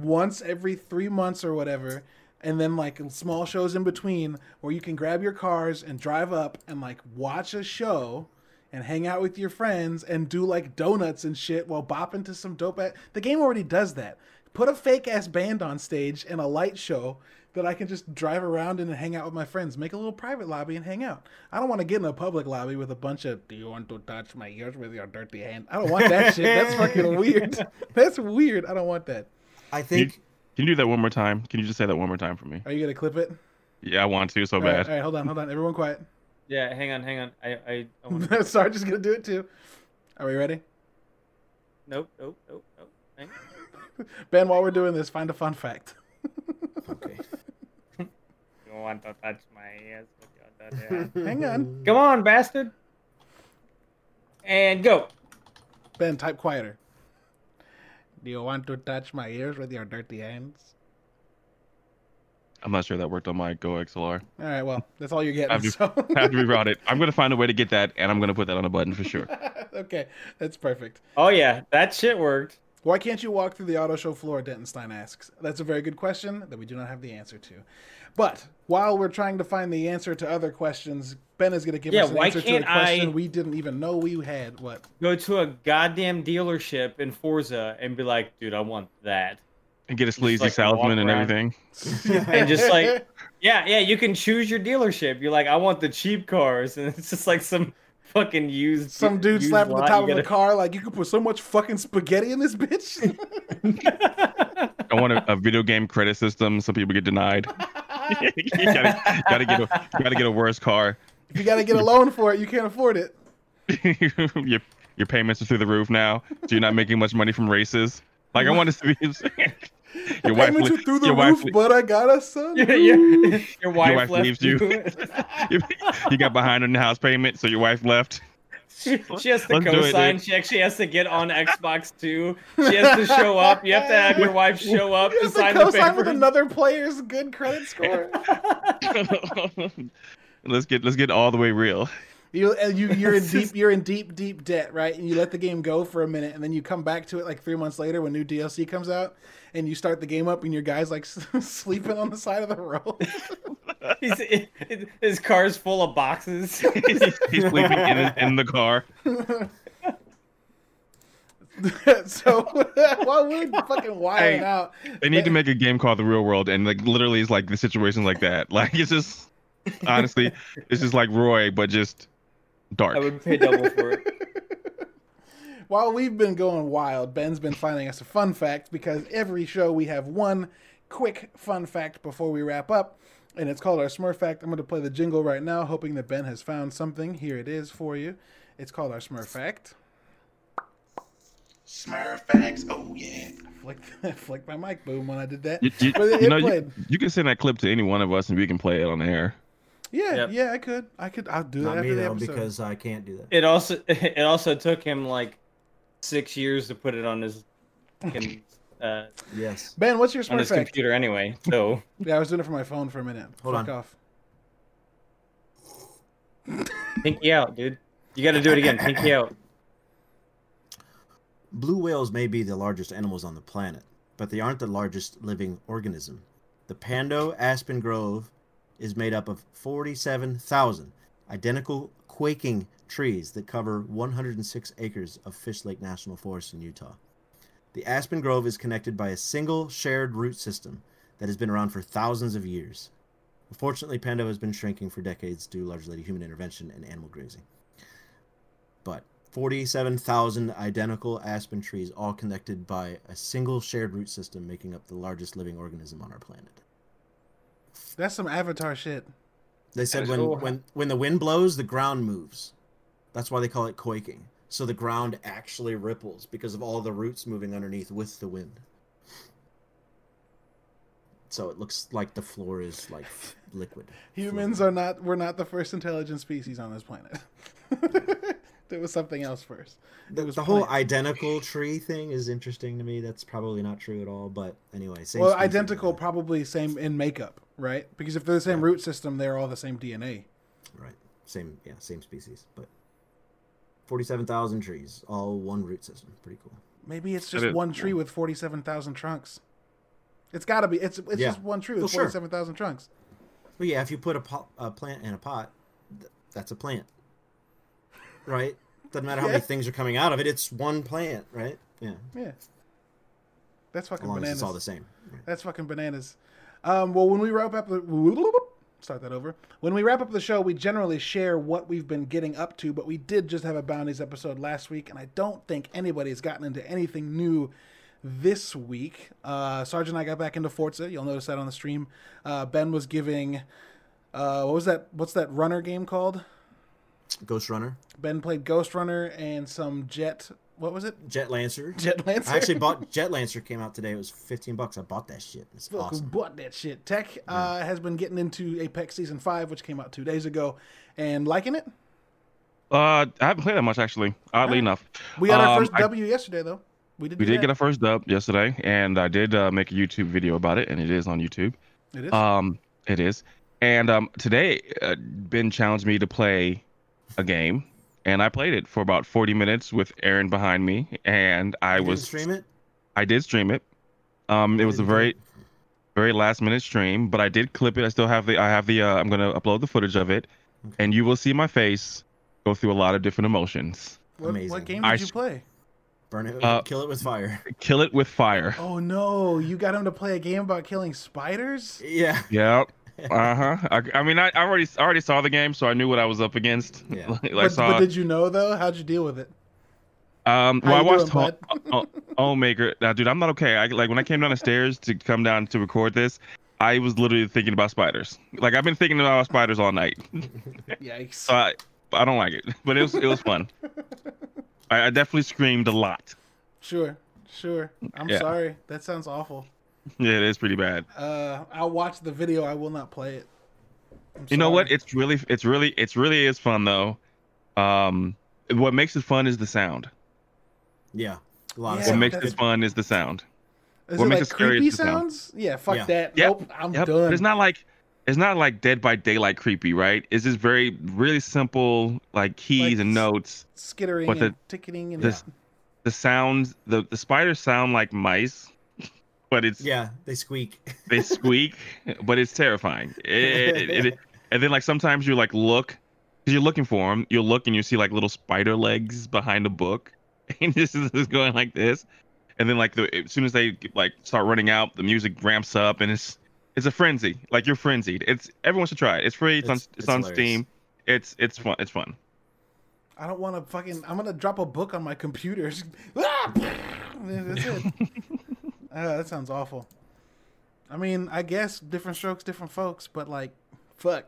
once every three months or whatever, and then like small shows in between where you can grab your cars and drive up and like watch a show and hang out with your friends and do like donuts and shit while bopping to some dope. At- the game already does that. Put a fake ass band on stage and a light show that I can just drive around in and hang out with my friends. Make a little private lobby and hang out. I don't want to get in a public lobby with a bunch of "Do you want to touch my ears with your dirty hand?" I don't want that shit. That's fucking weird. That's weird. I don't want that. I think Can you do that one more time? Can you just say that one more time for me? Are you gonna clip it? Yeah, I want to so All right, bad. all right, hold on, hold on. Everyone quiet. Yeah, hang on, hang on. I I, I wanna... Sarge is gonna do it too. Are we ready? nope, nope, nope, nope. Hang on. Ben, while we're doing this, find a fun fact. Okay. You don't want to touch my ass with your dirty hand? Hang on. Come on, bastard. And go. Ben, type quieter. Do you want to touch my ears with your dirty hands? I'm not sure that worked on my Go XLR. All right, well, that's all you're getting. Have to, So. have to reroute it. I'm gonna find a way to get that, and I'm gonna put that on a button for sure. okay, that's perfect. Oh yeah, that shit worked. Why can't you walk through the auto show floor? Dentonstein asks. That's a very good question that we do not have the answer to. But while we're trying to find the answer to other questions, Ben is going to give Yeah, us an answer to a question I- we didn't even know we had. What? Go to a goddamn dealership in Forza and be like, dude, I want that. And get a sleazy like salesman and everything. And just like, yeah, yeah, you can choose your dealership. You're like, I want the cheap cars, and it's just like some fucking used. Some dude used slapping the top of the car like you could put so much fucking spaghetti in this bitch. I want a, a video game credit system so people get denied. you gotta, gotta get a gotta get a worse car. if you got to get a loan for it, you can't afford it. your your payments are through the roof now, so you're not making much money from races. Like I want this to be your wife. Payments li- are through the your roof, wife, but I got a son. your, your, your wife, wife left leaves you. you. You got behind on the house payment, so your wife left. She, she has to Let's co-sign. dude. She actually has to get on Xbox too. She has to show up. You have to have your wife show up You to have to sign the co-sign with paper. another player's good credit score. let's get let's get all the way real. You, uh, you you're in deep you're in deep deep debt, right? And you let the game go for a minute, and then you come back to it like three months later when new DLC comes out, and you start the game up, and your guy's like sleeping on the side of the road. He's, his car's full of boxes. He's sleeping in, in the car. so while we're fucking wilding Hey, out, They need to make a game called The Real World, and like literally, it's like the situations like that. Like it's just honestly, it's just like Roy, but just dark. I would pay double for it. While we've been going wild, Ben's been finding us a fun fact because every show we have one quick fun fact before we wrap up, and it's called our Smurf fact. I'm going to play the jingle right now, hoping that Ben has found something. Here it is for you. It's called our Smurf fact. Smurf facts, oh yeah. Flicked, flicked my mic boom when I did that. You, you- it, you know, you, you can send that clip to any one of us, and we can play it on the air. Yeah, Yep. yeah, I could. I could. I'll do that Not after me the though, episode. because I can't do that. It also it also took him like six years to put it on his fucking, uh, Yes. Ben, what's your on his fact? computer anyway. So Yeah, I was doing it for my phone for a minute. Hold Fuck on. off. pinky out, dude. You got to do it again. Pinky out. Blue whales may be the largest animals on the planet, but they aren't the largest living organism. The Pando Aspen Grove is made up of 47,000 identical quaking trees that cover 106 acres of Fishlake National Forest in Utah. The Aspen Grove is connected by a single shared root system that has been around for thousands of years. Unfortunately, Pando has been shrinking for decades due largely to human intervention and animal grazing. But 47,000 identical aspen trees, all connected by a single shared root system, making up the largest living organism on our planet. That's some Avatar shit. They said when, cool. when when the wind blows, the ground moves. That's why they call it quaking. So the ground actually ripples because of all the roots moving underneath with the wind. So it looks like the floor is like liquid. Humans floating. are not. We're not the first intelligent species on this planet. there was something else first. The, was the whole identical tree thing is interesting to me. That's probably not true at all. But anyway, same well, identical, probably same in makeup, right? Because if they're the same root system, they're all the same DNA. Right. Same, yeah, same species, but forty-seven thousand trees, all one root system. Pretty cool. Maybe it's just is- one tree with forty-seven thousand trunks. It's got to be. It's it's Yeah. just one tree with Well, sure. forty-seven thousand trunks. Well, yeah, if you put a, pot, a plant in a pot, th- that's a plant, right? Doesn't matter how Yeah. many things are coming out of it. It's one plant, right? Yeah, Yeah. That's as fucking long as bananas. it's all the same. Right. That's fucking bananas. Um, well, when we wrap up the start that over. When we wrap up the show, we generally share what we've been getting up to, but we did just have a bounties episode last week, and I don't think anybody's gotten into anything new this week. Uh, Sarge and I got back into Forza. You'll notice that on the stream. Uh, ben was giving. Uh, what was that? What's that runner game called? Ghost Runner, Ben played Ghost Runner and some Jet. What was it? Jet Lancer. Jet Lancer. I actually bought Jet Lancer. Came out today. It was fifteen bucks. I bought that shit. It's Fuck, who awesome. bought that shit? Tech uh, has been getting into Apex Season Five, which came out two days ago, and liking it. Uh, I haven't played that much actually. Oddly enough, We got our Um, first I- W yesterday, though. We did. we did that. get our first dub yesterday, and I did uh, make a YouTube video about it, and it is on YouTube. It is. Um, it is. And um, today, uh, Ben challenged me to play a game, and I played it for about 40 minutes with Aaron behind me, and I You didn't was stream it. I did stream it. Um, it was a very it? very last minute stream, but I did clip it. I still have the I have the uh, I'm gonna upload the footage of it, Okay. and you will see my face go through a lot of different emotions. what, amazing. what game I did you play? Burn it. Uh, kill it with fire. Kill it with fire. Oh no! You got him to play a game about killing spiders. Yeah. Yep. Uh huh. I, I mean, I, I already I already saw the game, so I knew what I was up against. Yeah. like, but, saw. but did you know though? How'd you deal with it? Um, How well, I watched doing, Home, Homemaker. Now, dude, I'm not okay. I like when I came down the stairs to come down to record this. I was literally thinking about spiders. Like I've been thinking about spiders all night. Yikes! So I, I don't like it, but it was it was fun. I, I definitely screamed a lot. Sure, sure. I'm Yeah. sorry. That sounds awful. Yeah, it is pretty bad. Uh, I'll watch the video. I will not play it. I'm You know what? It's really it's really it's really is fun though. Um, what makes it fun is the sound. Yeah. A lot Yeah, of What makes it fun is the sound. Is what it makes like it creepy is the sound. sounds? Yeah, fuck Yeah. that. Yep, Nope, I'm Yep. done. But it's not like it's not like Dead by Daylight creepy, right? It's just very really simple like keys Like and notes. skittering but the- and ticketing and this- The sounds the the spiders sound like mice, but it's Yeah, they squeak. they squeak, but it's terrifying. It- it- it- and then like sometimes you like look, because you're looking for them. You look and you see like little spider legs behind a book, and this is just going like this. And then like the as soon as they like start running out, the music ramps up, and it's it's a frenzy. Like you're frenzied. It's everyone should try it. It's free. It's, on It's- it's, it's on. Steam. It's it's fun. It's fun. I don't want to fucking. I'm gonna drop a book on my computer. Ah! That's it. Uh, that sounds awful. I mean, I guess different strokes, different folks, but like, fuck.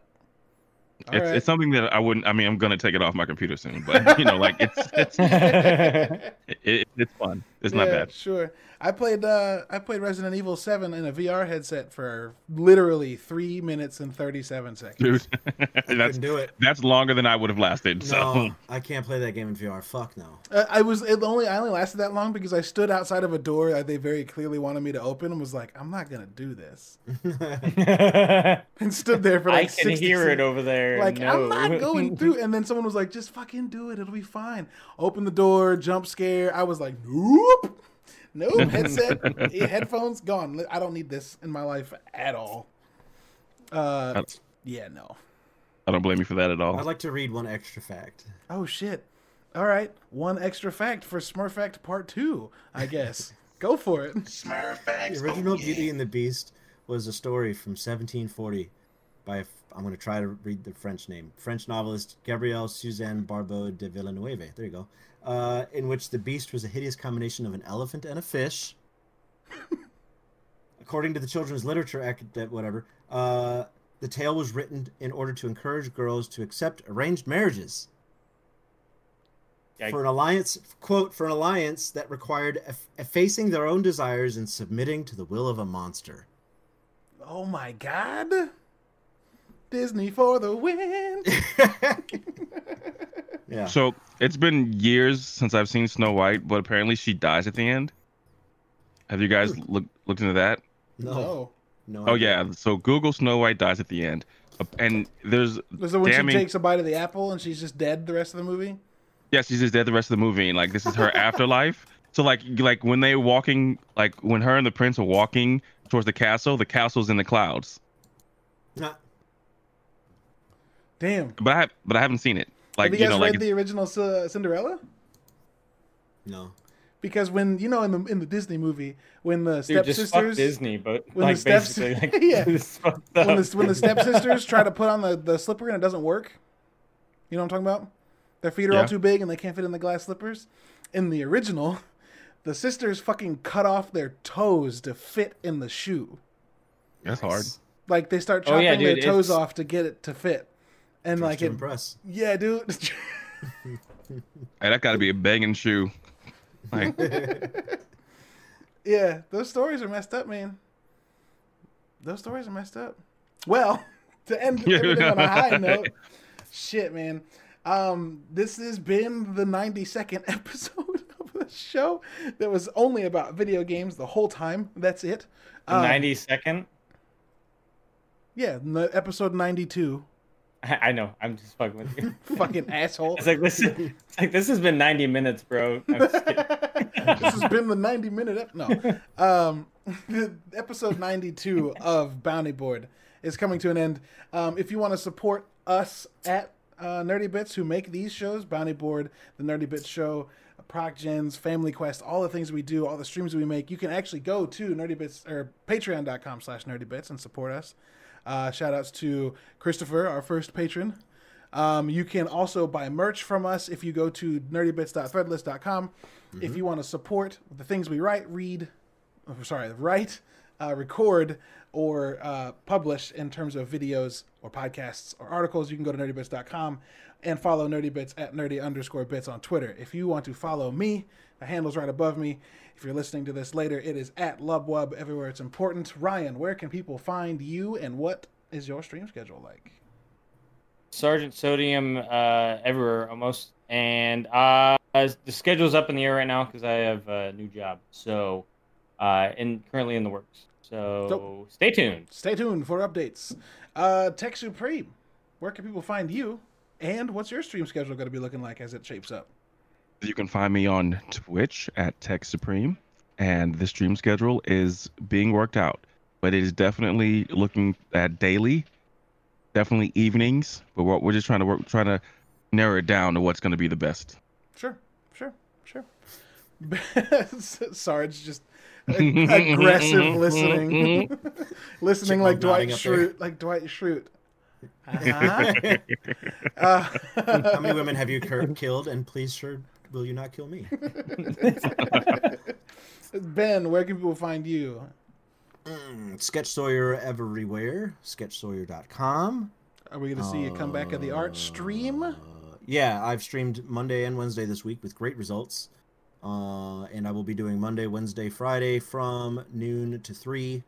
It's right. it's something that I wouldn't. I mean, I'm gonna take it off my computer soon, but you know, like it's it's it, it, it's fun. It's not Yeah, bad. Sure. I played. Uh, I played Resident Evil Seven in a VR headset for literally three minutes and thirty-seven seconds. dude. I that's couldn't do it. that's longer than I would have lasted. So No, I can't play that game in VR. Fuck no. Uh, I was it only. I only lasted that long because I stood outside of a door that they very clearly wanted me to open and was like, "I'm not gonna do this," and stood there for like I like. can 60 hear it seconds. over there. Like no. I'm not going through, and then someone was like, "Just fucking do it; it'll be fine." Open the door, jump scare. I was like, "Nope, nope." Headset, headphones gone. I don't need this in my life at all. Uh, yeah, no. I don't blame you for that at all. I'd like to read one extra fact. Oh shit! All right, one extra fact for Smurf Fact Part Two, I guess. Go for it. Smurf The original oh, yeah. Beauty and the Beast was a story from 1740 by, I'm going to try to read the French name, French novelist Gabrielle Suzanne Barbot de Villeneuve. There you go. Uh, in which the beast was a hideous combination of an elephant and a fish. According to the children's literature, acad- whatever, uh, the tale was written in order to encourage girls to accept arranged marriages. Yikes. for an alliance quote for an alliance that required eff- effacing their own desires and submitting to the will of a monster Oh my god! Disney for the win. yeah So it's been years since I've seen Snow White, but apparently she dies at the end. Have you guys look, looked into that? no No. no Oh idea. yeah. So Google Snow White dies at the end, and there's Was it when damning. she takes a bite of the apple and she's just dead the rest of the movie? Yeah, she's just dead the rest of the movie, and like this is her afterlife. So like like when they walking like when her and the prince are walking towards the castle, the castle's in the clouds. Nah, Damn. But I have, but I haven't seen it. Like Have you you guys know read like the original C- Cinderella? no Because when you know in the in the Disney movie when the Dude, just fuck stepsisters Disney, but when like the steps- basically, like, Yeah. when the when the stepsisters try to put on the, the slipper and it doesn't work. You know what I'm talking about? Their feet are all too big and they can't fit in the glass slippers. In the original, the sisters fucking cut off their toes to fit in the shoe. that's hard. Like they start Oh, chopping yeah, their toes it's- off to get it to fit. And Dress like to it, impress. yeah, dude. Hey, that got to be a banging shoe. Like, yeah, those stories are messed up, man. Those stories are messed up. Well, to end everything on a high note, shit, man. Um, this has been the 92nd episode of the show that was only about video games the whole time. That's it. Um, Ninety second. Yeah, episode 92. I, I know. I'm just fucking with you. Fucking asshole. It's like this. Is, it's like this has been 90 minutes, bro. I'm this has been the 90 minute ep- no um episode 92 of bounty board is coming to an end um if you want to support us at uh, nerdy bits who make these shows bounty board the nerdy bits show proc gens family quest all the things we do all the streams we make you can actually go to nerdy bits or patreon.com slash nerdy bits and support us uh, shout outs to christopher our first patron um, you can also buy merch from us if you go to nerdybits.threadless.com. If you want to support the things we write, read, oh, sorry, write, uh, record, or uh, publish in terms of videos or podcasts or articles, you can go to nerdybits.com and follow nerdybits at nerdy underscore bits on Twitter. If you want to follow me, the handle's right above me. If you're listening to this later, it is at Lubwub everywhere it's important. Ryan, where can people find you and what is your stream schedule like? Sergeant Sodium uh, everywhere almost, and uh, the schedule's up in the air right now because I have a new job. So, uh, and currently in the works. So Dope. stay tuned. Stay tuned for updates. Uh, Tech Supreme, where can people find you? And what's your stream schedule going to be looking like as it shapes up? You can find me on Twitch at Tech Supreme, and the stream schedule is being worked out, but it is definitely looking at daily, definitely evenings. But we're, we're just trying to work, trying to narrow it down to what's going to be the best. Sure, sure, sure. Sarge just ag- aggressive listening, listening like Dwight nodding up there. Schrute, like Dwight Schrute. Uh-huh. Uh, How many women have you cur- killed? And please, sure, will you not kill me? ben, where can people find you? Mm, Sketch Sawyer everywhere. SketchSawyer.com. Are we going to see a comeback of the art stream? Uh, yeah, I've streamed Monday and Wednesday this week with great results. Uh, and I will be doing Monday, Wednesday, Friday from noon to 3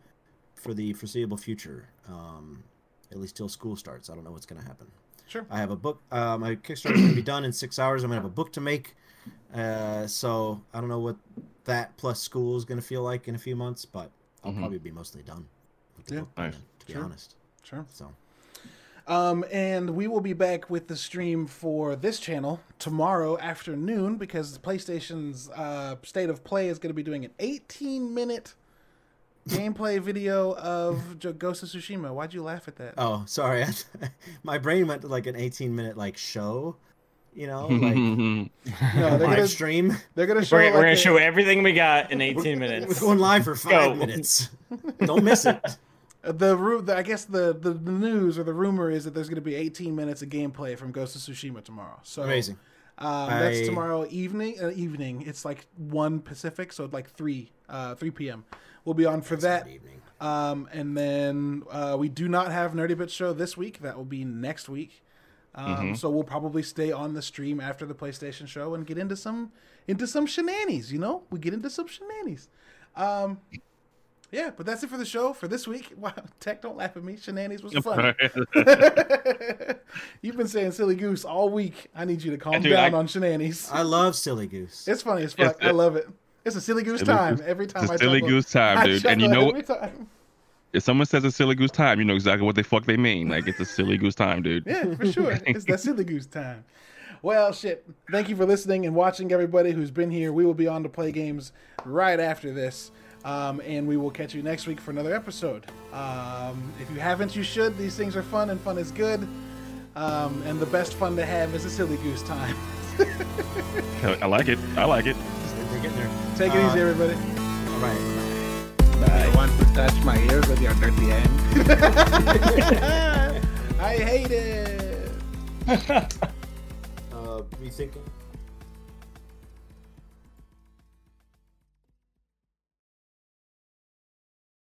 for the foreseeable future. Um, at least till school starts. I don't know what's going to happen. Sure. I have a book. Uh, my Kickstarter is going to be done in six hours. I'm going to have a book to make. Uh, so I don't know what that plus school is going to feel like in a few months, but I'll Mhm. probably be mostly done with the Yeah. book Nice. then, to be honest. Sure. So Um, and we will be back with the stream for this channel tomorrow afternoon because PlayStation's uh, State of Play is going to be doing an 18 minute gameplay video of Jo- Ghost of Tsushima. Why'd you laugh at that? Oh, sorry. My brain went to like an 18 minute like show, you know, like no, they're live gonna stream. they're gonna show We're, like we're gonna a- show everything we got in 18 minutes. We're going live for five Go. minutes. Don't miss it. the, the I guess the, the the news or the rumor is that there's going to be 18 minutes of gameplay from Ghost of Tsushima tomorrow. So Amazing. Um, that's tomorrow evening. Uh, evening. It's like one Pacific, so like three uh, three p.m. We'll be on for that. Good evening. Um, and then uh, we do not have Nerdy Bit Show this week. That will be next week. Um, So we'll probably stay on the stream after the PlayStation show and get into some into some shenanigans. You know, we get into some shenanigans. Um, yeah, but that's it for the show for this week. Wow, Tech, don't laugh at me. Shenanigans was fun. You've been saying silly goose all week. I need you to calm Dude, down I- on shenanigans. I love Silly Goose. It's funny as fuck. It's- I love it. It's a silly goose Silly time goose- every time It's I a silly goose time, I dude. And you chuckle know every time. If someone says a silly goose time, you know exactly what the fuck they mean. Like it's a silly goose time, dude. Yeah, for sure. it's that silly goose time. Well, shit. Thank you for listening and watching, everybody who's been here. We will be on to play games right after this. Um, and we will catch you next week for another episode. Um, if you haven't, you should. These things are fun, and fun is good. Um, and the best fun to have is a silly goose time. I like it. I like it. They're getting there. Take it Uh, easy, everybody. All right. You want to touch my ears with your dirty hand? I hate it. Uh, rethinking.